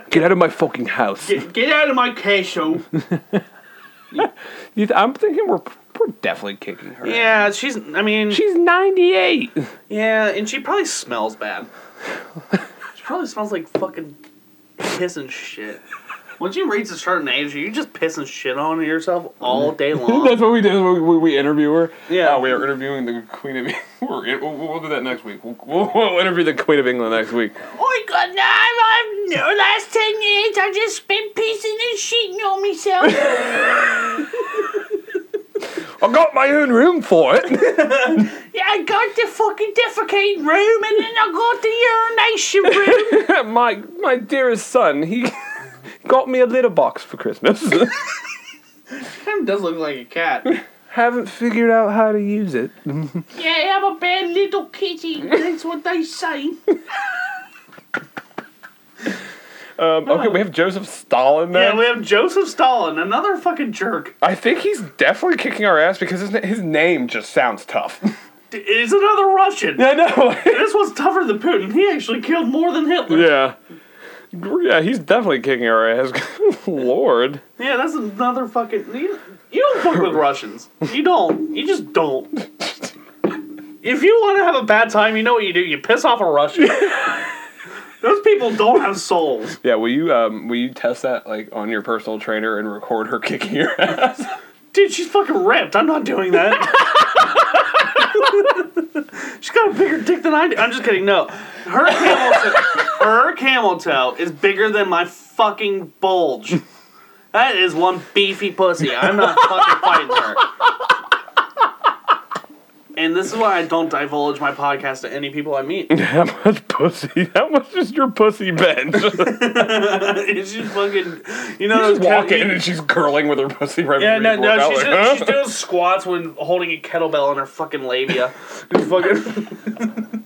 Get out of my fucking house. Get, get out of my queso. You th- I'm thinking we're we're definitely kicking her. Yeah, she's, I mean, She's 98. yeah, and she probably smells bad. She probably smells like fucking piss and shit. When you reach a certain age, you just pissing shit on yourself all day long. That's what we did when we, we interview her. Yeah. Oh, we are interviewing the Queen of England. We're in, we'll, we'll do that next week. We'll, we'll, we'll interview the Queen of England next week. Oh my god, no, I've no last ten years I've just been pissing and shitting on myself. I got my own room for it. yeah, I got the fucking defecating room and then I got the urination room. my my dearest son, he got me a litter box for Christmas. kind of does look like a cat. Haven't figured out how to use it. yeah, I'm a bad little kitty. That's what they say. Um, okay, we have Joseph Stalin there. Yeah, we have Joseph Stalin, another fucking jerk. I think he's definitely kicking our ass because his, na- his name just sounds tough. D- He's another Russian. I know. This one's tougher than Putin. He actually killed more than Hitler. yeah. Yeah, he's definitely kicking our ass. Lord. Yeah, that's another fucking. You, you don't fuck with Russians. You don't. You just don't. If you want to have a bad time, you know what you do. You piss off a Russian. Those people don't have souls. Yeah, will you um will you test that like on your personal trainer and record her kicking your ass? Dude, she's fucking ripped. I'm not doing that. she's got a bigger dick than I do. I'm just kidding. No. Her camel toe, her camel toe is bigger than my fucking bulge. That is one beefy pussy. I'm not fucking fighting her. And this is why I don't divulge my podcast to any people I meet. How much pussy? How much is your pussy bench? it's just fucking, you know, just those walk cat- and she's curling with her pussy right Yeah, no, no, she's, like, doing, huh? she's doing squats when holding a kettlebell in her fucking labia. Just fucking,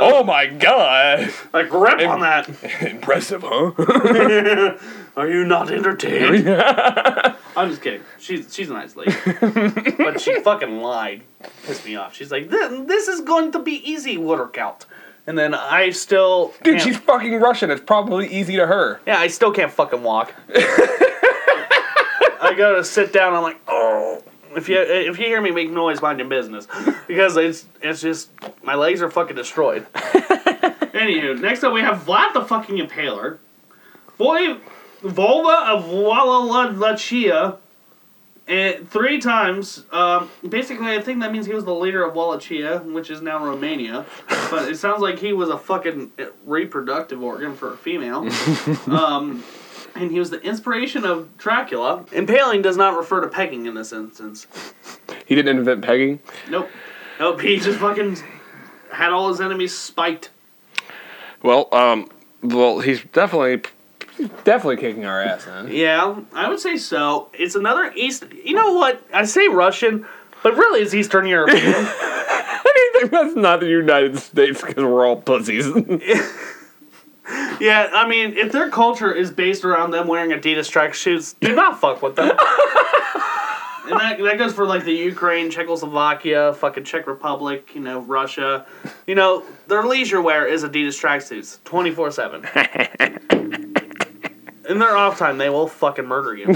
Oh my god! like, grip on that. Impressive, huh? Are you not entertained? I'm just kidding. She's she's a nice lady, but she fucking lied. Pissed me off. She's like, this, this is going to be easy workout, and then I still Dude, can't- she's fucking Russian. It's probably easy to her. yeah, I still can't fucking walk. I gotta sit down. I'm like, oh. If you if you hear me make noise, mind your business, because it's it's just my legs are fucking destroyed. Anywho, next up we have Vlad the fucking Impaler, Boy, Volva of Wallachia, and three times. Um, basically, I think that means he was the leader of Wallachia, which is now Romania. But it sounds like he was a fucking reproductive organ for a female. Um, and he was the inspiration of Dracula. Impaling does not refer to pegging in this instance. He didn't invent pegging. Nope. Nope. He just fucking had all his enemies spiked. Well, um, well, he's definitely, definitely kicking our ass, man. Yeah, I would say so. It's another East. You know what? I say Russian, but really it's Eastern European. I think that's not the United States because we're all pussies. yeah, I mean, if their culture is based around them wearing Adidas track shoes, do not fuck with them. and that, that goes for like the Ukraine, Czechoslovakia, fucking Czech Republic, you know, Russia. You know, their leisure wear is Adidas tracksuits 24 7. In their off time, they will fucking murder you.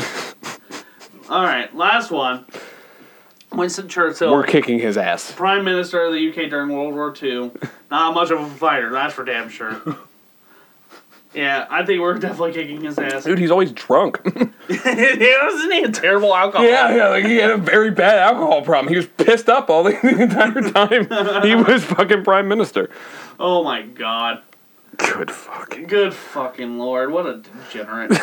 All right, last one. Winston Churchill. we're kicking his ass. Prime Minister of the UK during World War II. Not much of a fighter, that's for damn sure. Yeah, I think we're definitely kicking his ass. Dude, he's always drunk. wasn't he a terrible alcohol? yeah, yeah, like he had a very bad alcohol problem. He was pissed up all the, the entire time he was fucking prime minister. Oh my god. Good fucking. Good fucking lord, what a degenerate.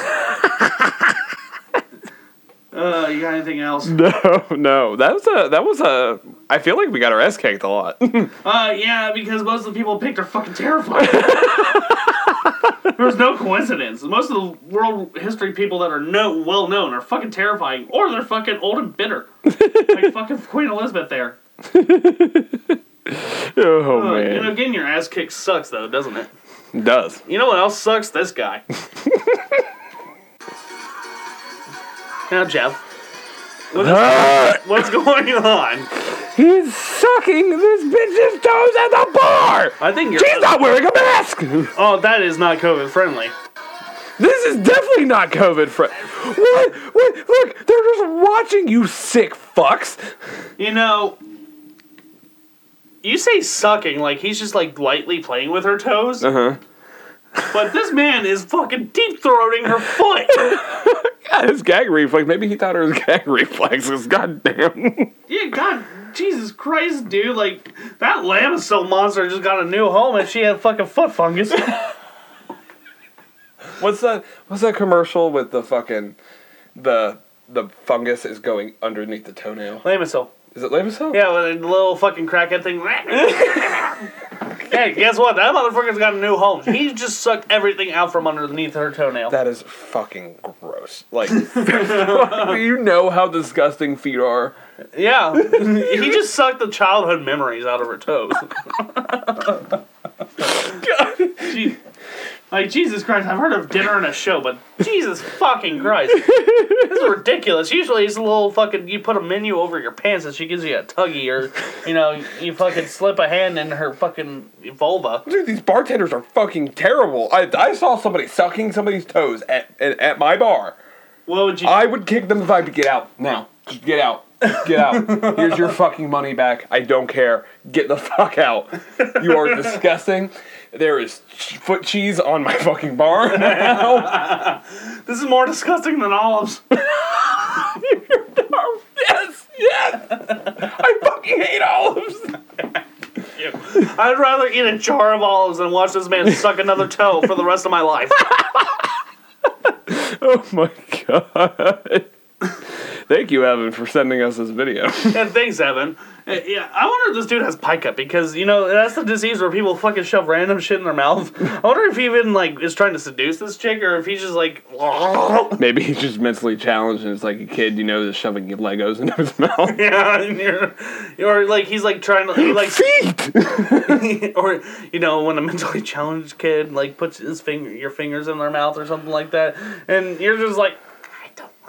uh, you got anything else? No, no, that was a that was a. I feel like we got our ass kicked a lot. Uh, yeah, because most of the people picked are fucking terrifying. There's no coincidence. Most of the world history people that are no well known are fucking terrifying, or they're fucking old and bitter, like fucking Queen Elizabeth there. oh Uh, you know, getting your ass kicked sucks though, doesn't it? It does. You know what else sucks? This guy. now, Jeff, Ah, what's going on? he's sucking this bitch's toes at the bar. I think you're. She's not wearing a mask. Oh, that is not COVID friendly. This is definitely not COVID friendly. What? What? Look, they're just watching you, sick fucks. You know, you say sucking like he's just like lightly playing with her toes, Uh huh. but this man is fucking deep throating her foot. Yeah, his gag reflex. Maybe he thought it was gag reflexes. God damn. yeah, God, Jesus Christ, dude! Like that Lamisil monster just got a new home and she had fucking foot fungus. What's that? What's that commercial with the fucking the the fungus is going underneath the toenail? Lamisil. Is it Lamisil? Yeah, with a little fucking crackhead thing. hey, guess what? That motherfucker's got a new home. He just sucked everything out from underneath her toenail. That is fucking gross. Like, you know how disgusting feet are. Yeah, he just sucked the childhood memories out of her toes. Gee, like Jesus Christ, I've heard of dinner and a show, but Jesus fucking Christ, this is ridiculous. Usually, it's a little fucking. You put a menu over your pants and she gives you a tuggy, or you know, you fucking slip a hand in her fucking vulva. Dude, these bartenders are fucking terrible. I, I saw somebody sucking somebody's toes at, at, at my bar. What would you? I would kick them if I could get out now. Just get out. Get out. Here's your fucking money back. I don't care. Get the fuck out. You are disgusting. There is foot cheese on my fucking bar now. this is more disgusting than olives. yes, yes. I fucking hate olives. I'd rather eat a jar of olives than watch this man suck another toe for the rest of my life. Oh my god. Thank you, Evan, for sending us this video. And thanks, Evan. Uh, Yeah, I wonder if this dude has pica because you know that's the disease where people fucking shove random shit in their mouth. I wonder if he even like is trying to seduce this chick or if he's just like. Maybe he's just mentally challenged and it's like a kid, you know, just shoving Legos into his mouth. Yeah, and you're, or like he's like trying to he like Feet! or you know when a mentally challenged kid like puts his finger your fingers in their mouth or something like that, and you're just like,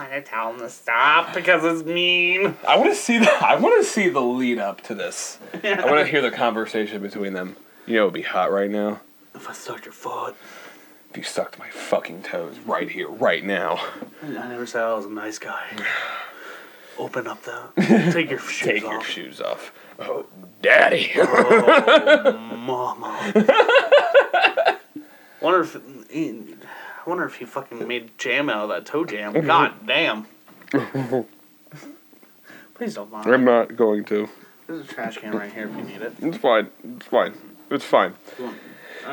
want to tell him to stop because it's mean. I want to see the I want to see the lead up to this. I want to hear the conversation between them. You know, it would be hot right now If I sucked your foot, if you sucked my fucking toes right here, right now. I never said I was a nice guy. Open up though. Take your shoes Take off. your shoes off. Oh, daddy. oh, Mama. wonder if I wonder if he fucking made jam out of that toe jam. Mm-hmm. God damn. Please don't mind. I'm not going to. There's a trash can right here if you need it. It's fine. It's fine. It's fine. All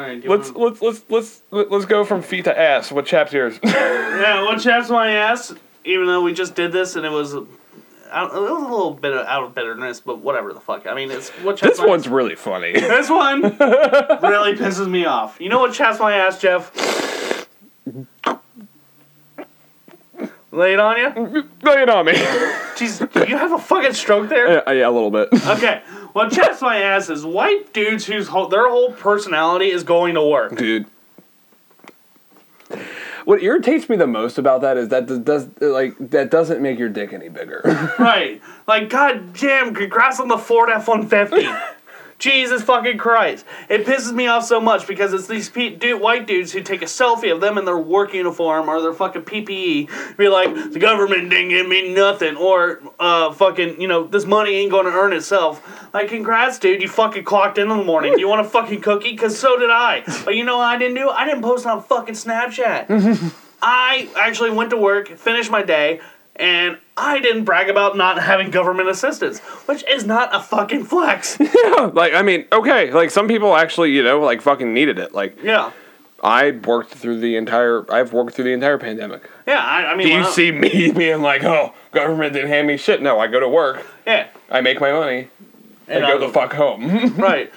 right. do you Let's wanna- let's let's let's let- let's go from feet to ass. What chap's yours? Yeah, what chaps my ass? Even though we just did this and it was uh, I don't- it was a little bit of, out of bitterness, but whatever the fuck. I mean, it's what. This chaps my- one's really funny. This one really pisses me off. You know what chaps my ass, Jeff? Lay it on you? Lay it on me. Jeez, do you have a fucking stroke there? yeah, yeah, a little bit. Okay, what chaps my ass is white dudes whose whole, their whole personality is going to work. dude. What irritates me the most about that is that does, does like that doesn't make your dick any bigger. Right. Like, god damn, congrats on the Ford F 150. Jesus fucking Christ. It pisses me off so much because it's these pe- dude, white dudes who take a selfie of them in their work uniform or their fucking PPE. Be like, the government didn't give me nothing. Or, uh, fucking, you know, this money ain't gonna earn itself. Like, congrats, dude. You fucking clocked in in the morning. Do you want a fucking cookie? Because so did I. But you know what I didn't do? I didn't post on fucking Snapchat. I actually went to work, finished my day, and I didn't brag about not having government assistance, which is not a fucking flex. yeah, like I mean, okay, like some people actually, you know, like fucking needed it. Like yeah. I worked through the entire I've worked through the entire pandemic. Yeah, I, I mean, Do you well, see me being like, "Oh, government didn't hand me shit." No, I go to work. Yeah. I make my money. And I go the fuck home. Right.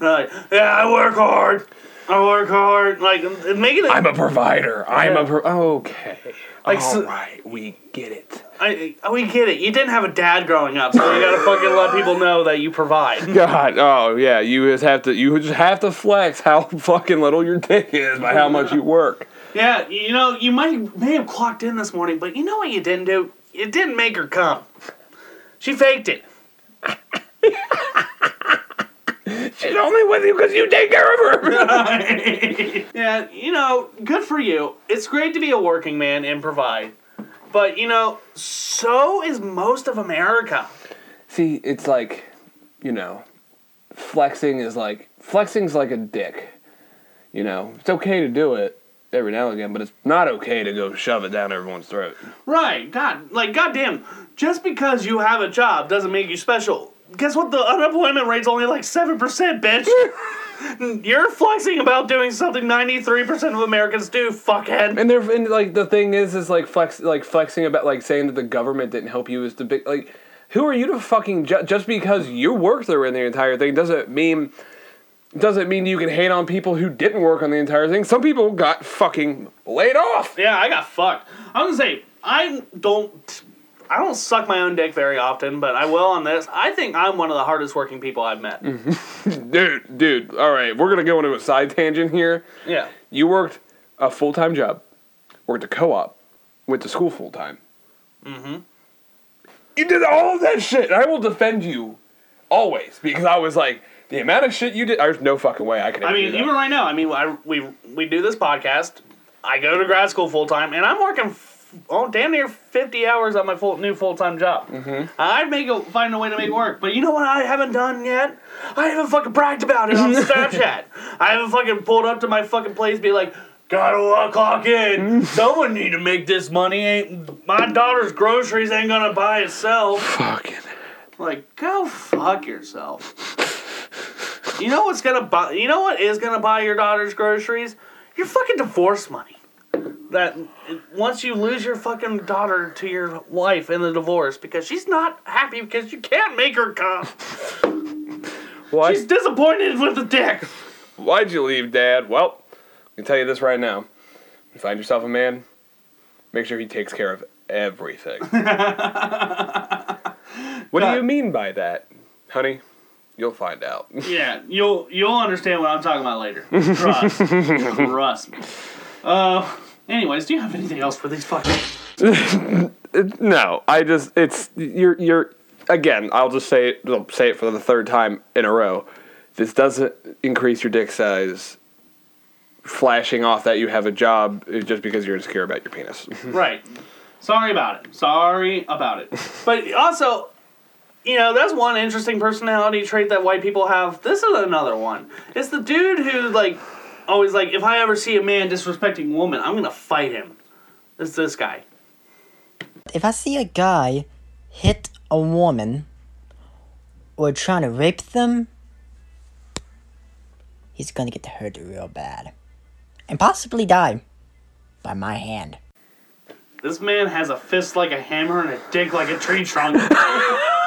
right. Yeah, I work hard. I work hard. Like, making it. I'm a provider. I'm a pro- okay. Like, All so- right, we get it. I, I- we get it. You didn't have a dad growing up, so you gotta fucking let people know that you provide. God, oh yeah, you just have to you just have to flex how fucking little your dick is by how much you work. Yeah, you know, you might may have clocked in this morning, but you know what you didn't do? It didn't make her come. She faked it. She's only with you because you take care of her. yeah, you know, good for you. It's great to be a working man and provide. But, you know, so is most of America. See, it's like, you know, flexing is like flexing's like a dick. You know, it's okay to do it every now and again, but it's not okay to go shove it down everyone's throat. Right, God, like, goddamn, just because you have a job doesn't make you special. Guess what? The unemployment rate's only like 7%, bitch. You're flexing about doing something 93% of Americans do, fuckhead. And they're and like the thing is is like flex like flexing about like saying that the government didn't help you is the big like who are you to fucking ju- just because you worked through the entire thing doesn't mean doesn't mean you can hate on people who didn't work on the entire thing. Some people got fucking laid off. Yeah, I got fucked. I'm gonna say I don't. I don't suck my own dick very often, but I will on this. I think I'm one of the hardest working people I've met. Dude, dude, all right, we're gonna go into a side tangent here. Yeah. You worked a full time job, worked a co op, went to school full time. Mm-hmm. You did all of that shit. and I will defend you always because I was like, the amount of shit you did, there's no fucking way I could. I mean, do that. even right now, I mean, I, we we do this podcast. I go to grad school full time, and I'm working. Oh, damn near fifty hours on my full new full time job. Mm-hmm. I'd make a, find a way to make it work, but you know what I haven't done yet? I haven't fucking bragged about it on Snapchat. I haven't fucking pulled up to my fucking place, be like, Gotta clock in. Someone need to make this money. Ain't my daughter's groceries ain't gonna buy itself. fucking. Like, go fuck yourself. You know what's gonna buy? You know what is gonna buy your daughter's groceries? Your fucking divorce money. That once you lose your fucking daughter to your wife in the divorce because she's not happy because you can't make her come. Why? She's disappointed with the dick. Why'd you leave, Dad? Well, I can tell you this right now. You find yourself a man, make sure he takes care of everything. what do you mean by that, honey? You'll find out. Yeah, you'll you'll understand what I'm talking about later. Trust, trust me. Uh, anyways, do you have anything else for these fucking? no, I just it's you're you're again. I'll just say it. I'll say it for the third time in a row. This doesn't increase your dick size. Flashing off that you have a job just because you're insecure about your penis. Right. Sorry about it. Sorry about it. But also, you know, that's one interesting personality trait that white people have. This is another one. It's the dude who, like, always, like, if I ever see a man disrespecting a woman, I'm gonna fight him. It's this guy. If I see a guy hit a woman or trying to rape them, he's gonna get hurt real bad. And possibly die by my hand. This man has a fist like a hammer and a dick like a tree trunk.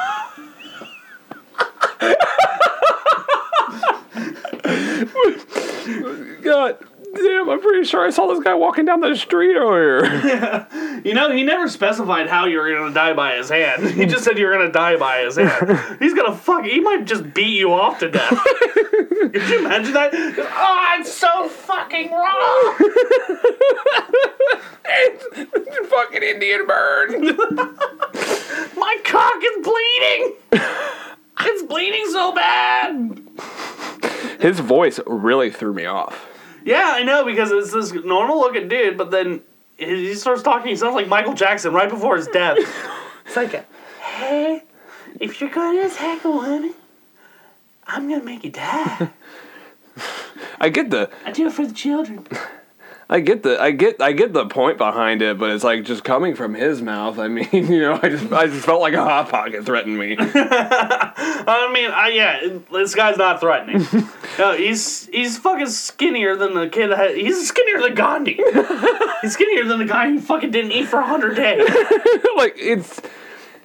God damn, I'm pretty sure I saw this guy walking down the street earlier. You know, he never specified how you were gonna die by his hand. He just said you were gonna die by his hand. He's gonna fuck. He might just beat you off to death. Could you imagine that? Oh, it's so fucking wrong. It's fucking Indian burn. My cock is bleeding. It's bleeding so bad. His voice really threw me off. Yeah, I know because it's this normal looking dude, but then he he starts talking. He sounds like Michael Jackson right before his death. It's like, hey, if you're gonna attack a woman, I'm gonna make you die. I get the I do it for the children. I get the I get I get the point behind it, but it's like just coming from his mouth. I mean, you know, I just I just felt like a hot pocket threatened me. I mean, I, yeah, this guy's not threatening. no, he's he's fucking skinnier than the kid. That, he's skinnier than Gandhi. he's skinnier than the guy who fucking didn't eat for hundred days. like it's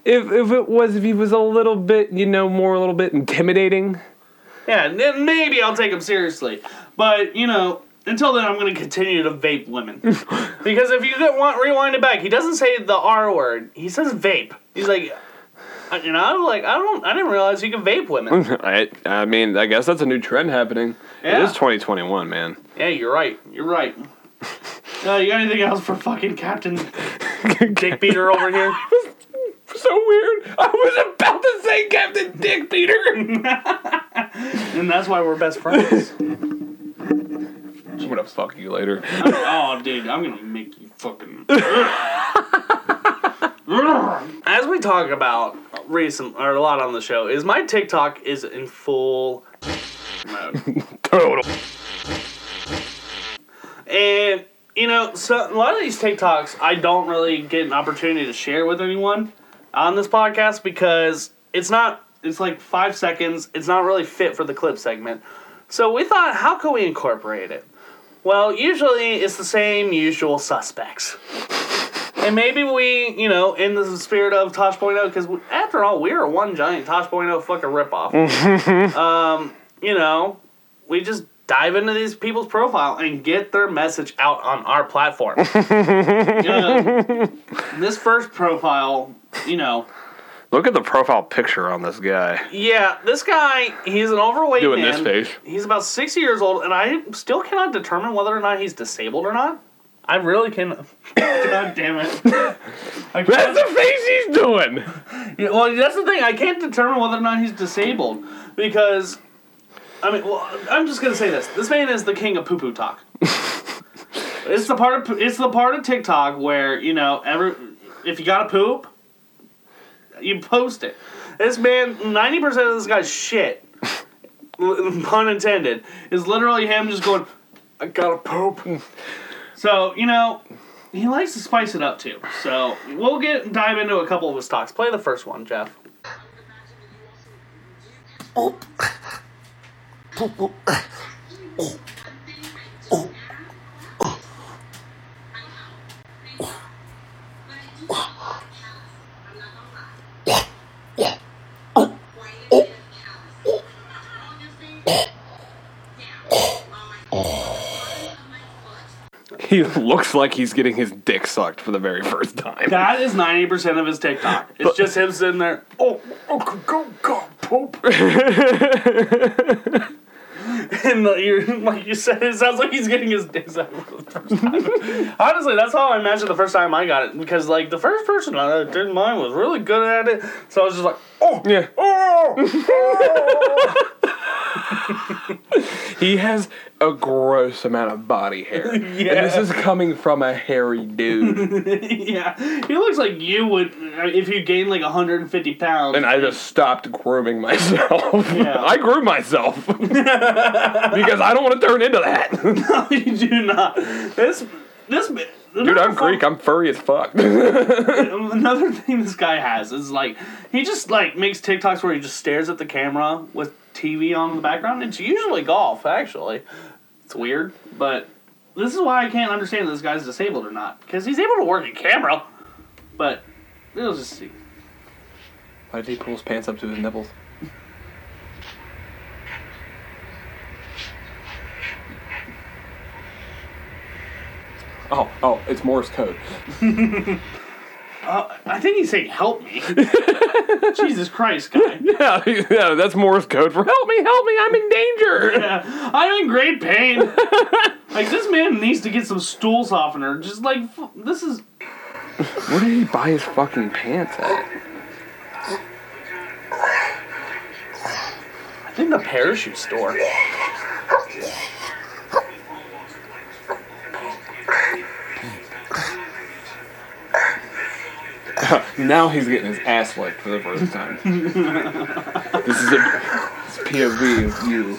if if it was if he was a little bit you know more a little bit intimidating. Yeah, then maybe I'll take him seriously. But you know, until then, I'm going to continue to vape women because if you get want rewind it back, he doesn't say the R word. He says vape. He's like, I- you know, I'm like, I don't, I didn't realize you could vape women. I I mean I guess that's a new trend happening. It Yeah. is 2021, man. yeah, you're right. You're right. Uh, you got anything else for fucking Captain Dick Beater over here? So weird. I was about to say Captain Dick Peter. And that's why we're best friends. I'm gonna fuck you later. oh, dude, I'm gonna make you fucking. As we talk about recent or a lot on the show, is my TikTok is in full mode, Total. and you know, so a lot of these TikToks I don't really get an opportunity to share with anyone on this podcast because it's not. It's like five seconds. It's not really fit for the clip segment. So we thought, how can we incorporate it? Well, usually it's the same usual suspects. And maybe we, you know, in the spirit of Tosh.0, because after all, we are one giant Tosh.0 fucking ripoff. um, you know, we just dive into these people's profile and get their message out on our platform. Know, this first profile, you know, Look at the profile picture on this guy. yeah, this guy, he's an overweight Doing man. this face. He's about 60 years old, and I still cannot determine whether or not he's disabled or not. I really can. God damn it. That's the face he's doing. Yeah, well, that's the thing. I can't determine whether or not he's disabled because, I mean, well, I'm just gonna say this: this man is the king of poo poo talk. it's the part of it's the part of TikTok where you know every if you gotta poop, you post it. This man, ninety percent of this guy's shit, pun intended, is literally him just going, "I gotta poop." So you know, he likes to spice it up too. So we'll get dive into a couple of his talks. Play the first one, Jeff. Oh. Oh. He looks like he's getting his dick sucked for the very first time. That is ninety percent of his TikTok. It's just him sitting there. Oh, oh, go, go, poop. and the, like you said, it sounds like he's getting his dick sucked for the first time. Honestly, that's how I imagined the first time I got it because like the first person I did mine was really good at it. So I was just like, oh, Yeah. oh. oh. He has a gross amount of body hair. And this is coming from a hairy dude. yeah, he looks like you would uh, if you gained like 150 pounds. and I just stopped grooming myself. Yeah. I groom myself. because I don't want to turn into that. no, you do not. This this Dude, I'm Greek. I'm furry as fuck. Another thing this guy has is like he just like makes TikToks where he just stares at the camera with TV on in the background. It's usually golf, actually. It's weird, but this is why I can't understand if this guy's disabled or not. Because he's able to work a camera, but we'll just see. Why did he pull his pants up to his nipples? Oh, oh, it's Morse code. Uh, I think he's saying, "Help me." Jesus Christ, guy. Yeah, yeah, that's Morse code for help me, help me, I'm in danger. Yeah, I'm in great pain. like this man needs to get some stool softener. Just like f- this is. Where did he buy his fucking pants at? I think the parachute store. Now he's getting his ass licked for the first time. this is a this is POV of you.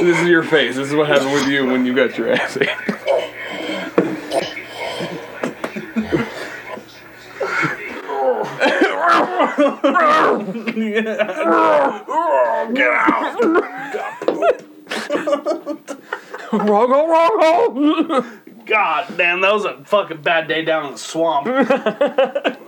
this is your face. This is what happened with you when you got your ass ate. Wrong hole, wrong hole. God damn, that was a fucking bad day down in the swamp.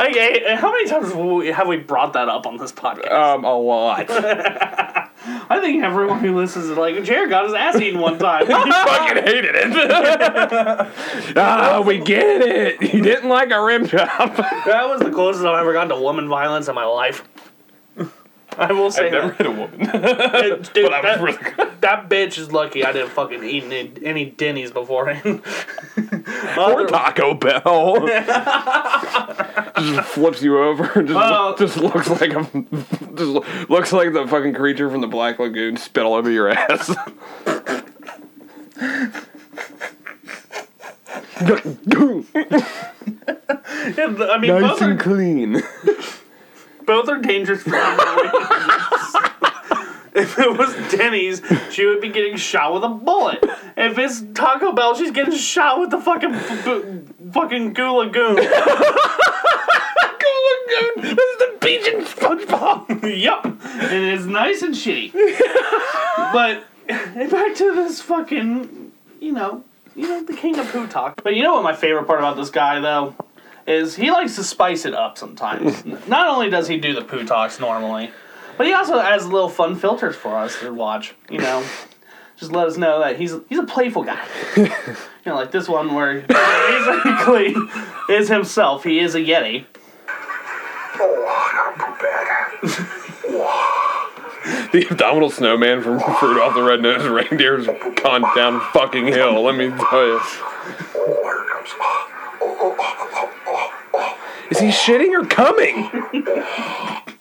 okay, how many times have we, have we brought that up on this podcast? Um, a lot. I think everyone who listens is like, Jared got his ass eaten one time. He fucking hated it. ah, we get it. He didn't like a rim job. that was the closest I've ever gotten to woman violence in my life. I will say I've never that. hit a woman. Dude, but I was that, really good. that bitch is lucky I didn't fucking eat any, any Denny's beforehand. Or Taco Bell. just flips you over. Just, Well- just looks like a, just lo- looks like the fucking creature from the Black Lagoon spit all over your ass. I mean, nice both are, and clean. Both are dangerous for different reasons. If it was Denny's, she would be getting shot with a bullet. If it's Taco Bell, she's getting shot with the fucking f- fucking Goo Lagoon. Lagoon. This is the beach in SpongeBob. yup. And it's nice and shitty. but back to this fucking, you know, you know, the king of poo talk. But you know what my favorite part about this guy though is he likes to spice it up sometimes. Not only does he do the poo talks normally, but he also has little fun filters for us to watch. You know. Just let us know that he's he's a playful guy. you know, like this one where basically is himself. He is a yeti. The abdominal snowman from Rudolph the Red-Nosed Reindeer's gone down fucking hill. Let me tell you. Is he shitting or coming?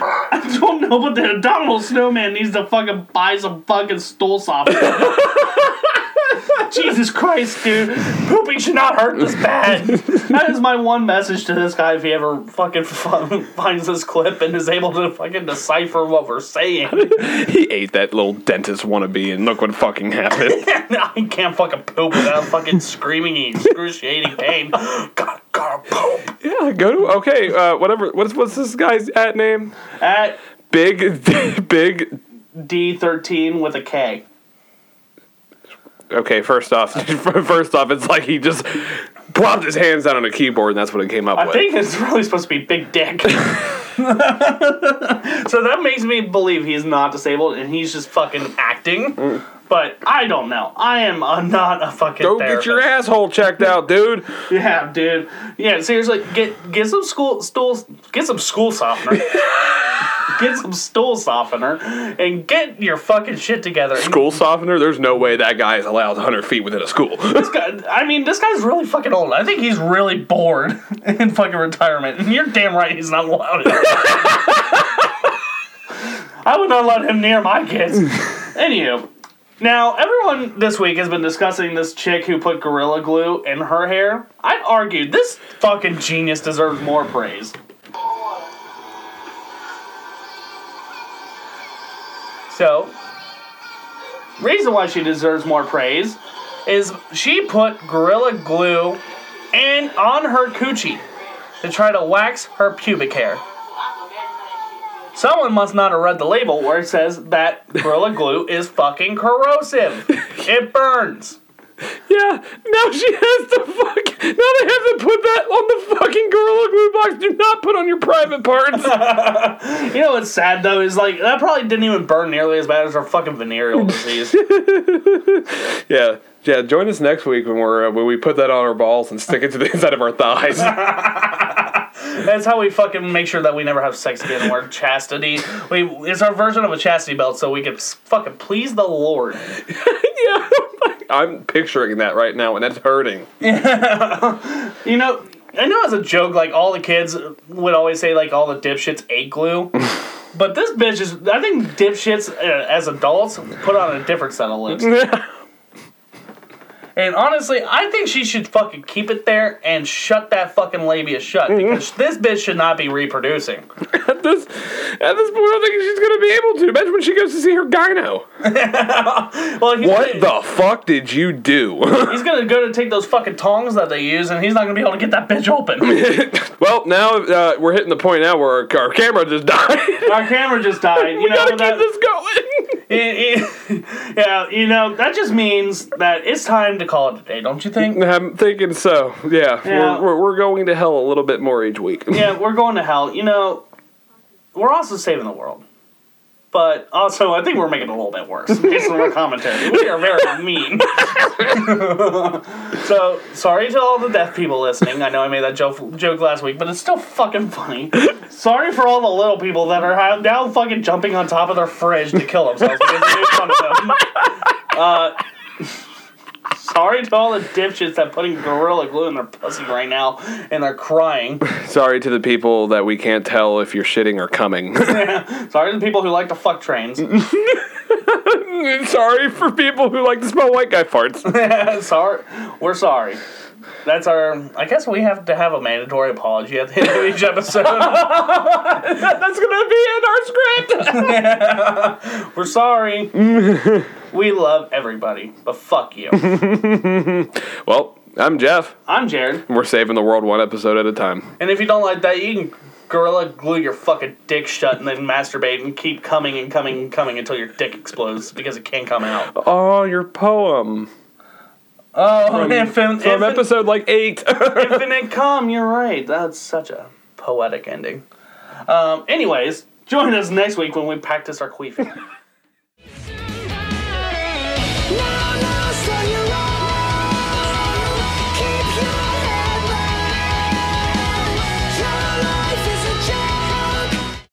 I don't know, but the abdominal snowman needs to fucking buy some fucking stool softener. Jesus Christ, dude. Pooping should not hurt this bad. That is my one message to this guy if he ever fucking finds this clip and is able to fucking decipher what we're saying. He ate that little dentist wannabe, and look what fucking happened. I can't fucking poop without fucking screaming in excruciating pain. God, gotta poop. yeah, go to okay. Uh, whatever. What's what's this guy's at name? At Big, big. D13 with a K. Okay, first off, first off, it's like he just plopped his hands down on a keyboard, and that's what it came up with. I with. think it's really supposed to be big dick. so that makes me believe he's not disabled and he's just fucking acting. But I don't know. I am a, not a fucking. Go get your asshole checked out, dude. Yeah, dude. Yeah, seriously, get get some school stools. Get some school softener. Get some stool softener and get your fucking shit together. School softener. There's no way that guy is allowed 100 feet within a school. This guy, I mean, this guy's really fucking old. I think he's really bored in fucking retirement. And you're damn right he's not allowed. I would not let him near my kids. Anywho, now everyone this week has been discussing this chick who put Gorilla Glue in her hair. I'd argue this fucking genius deserves more praise. So, reason why she deserves more praise is she put Gorilla Glue and on her coochie to try to wax her pubic hair. Someone must not have read the label where it says that Gorilla Glue is fucking corrosive. It burns. Yeah, now she has to fuck. Now they have to put that on the fucking Gorilla Glue box. Do not put on your private parts. You know what's sad though is like that probably didn't even burn nearly as bad as our fucking venereal disease. yeah, yeah. Join us next week when we're uh, when we put that on our balls and stick it to the inside of our thighs. That's how we fucking make sure that we never have sex again. We're chastity. We it's our version of a chastity belt, so we can fucking please the Lord. yeah, I'm picturing that right now, and that's hurting. Yeah. You know, I know as a joke, like all the kids would always say, like all the dipshits ate glue. But this bitch is, I think dipshits uh, as adults put on a different set of lips. And honestly, I think she should fucking keep it there and shut that fucking labia shut because this bitch should not be reproducing. At this, at this point, I don't think she's gonna be able to. Imagine when she goes to see her gyno. Well, What gonna, the fuck did you do? He's gonna go to take those fucking tongs that they use, and he's not gonna be able to get that bitch open. well, now uh, we're hitting the point now where our, our camera just died. Our camera just died. You we know gotta that. this going. it- it- yeah, you know that just means that it's time to call it a day, don't you think? I'm thinking so. Yeah, Yeah. We're, we're, we're going to hell a little bit more each week. Yeah, we're going to hell. You know, we're also saving the world. But also, I think we're making it a little bit worse based on our commentary. We are very mean. so, sorry to all the deaf people listening. I know I made that joke, joke last week, but it's still fucking funny. Sorry for all the little people that are now fucking jumping on top of their fridge to kill themselves because we made fun of them. Uh, sorry to all the dipshits that putting gorilla glue in their pussy right now and they're crying. Sorry to the people that we can't tell if you're shitting or coming. Sorry to the people who like to fuck trains. sorry for people who like to smell white guy farts. sorry, we're sorry. That's our. I guess we have to have a mandatory apology at the end of each episode. That's gonna be in our script. we're sorry. We love everybody, but fuck you. well, I'm Jeff. I'm Jared, We're saving the world one episode at a time. and if you don't like that, you can gorilla glue your fucking dick shut and then masturbate and keep coming and coming and coming until your dick explodes because it can't come out. Oh, your poem Oh, from, infin- from infin- episode like eight. Infinite come, you're right. That's such a poetic ending. Um, anyways, join us next week when we practice our queefing.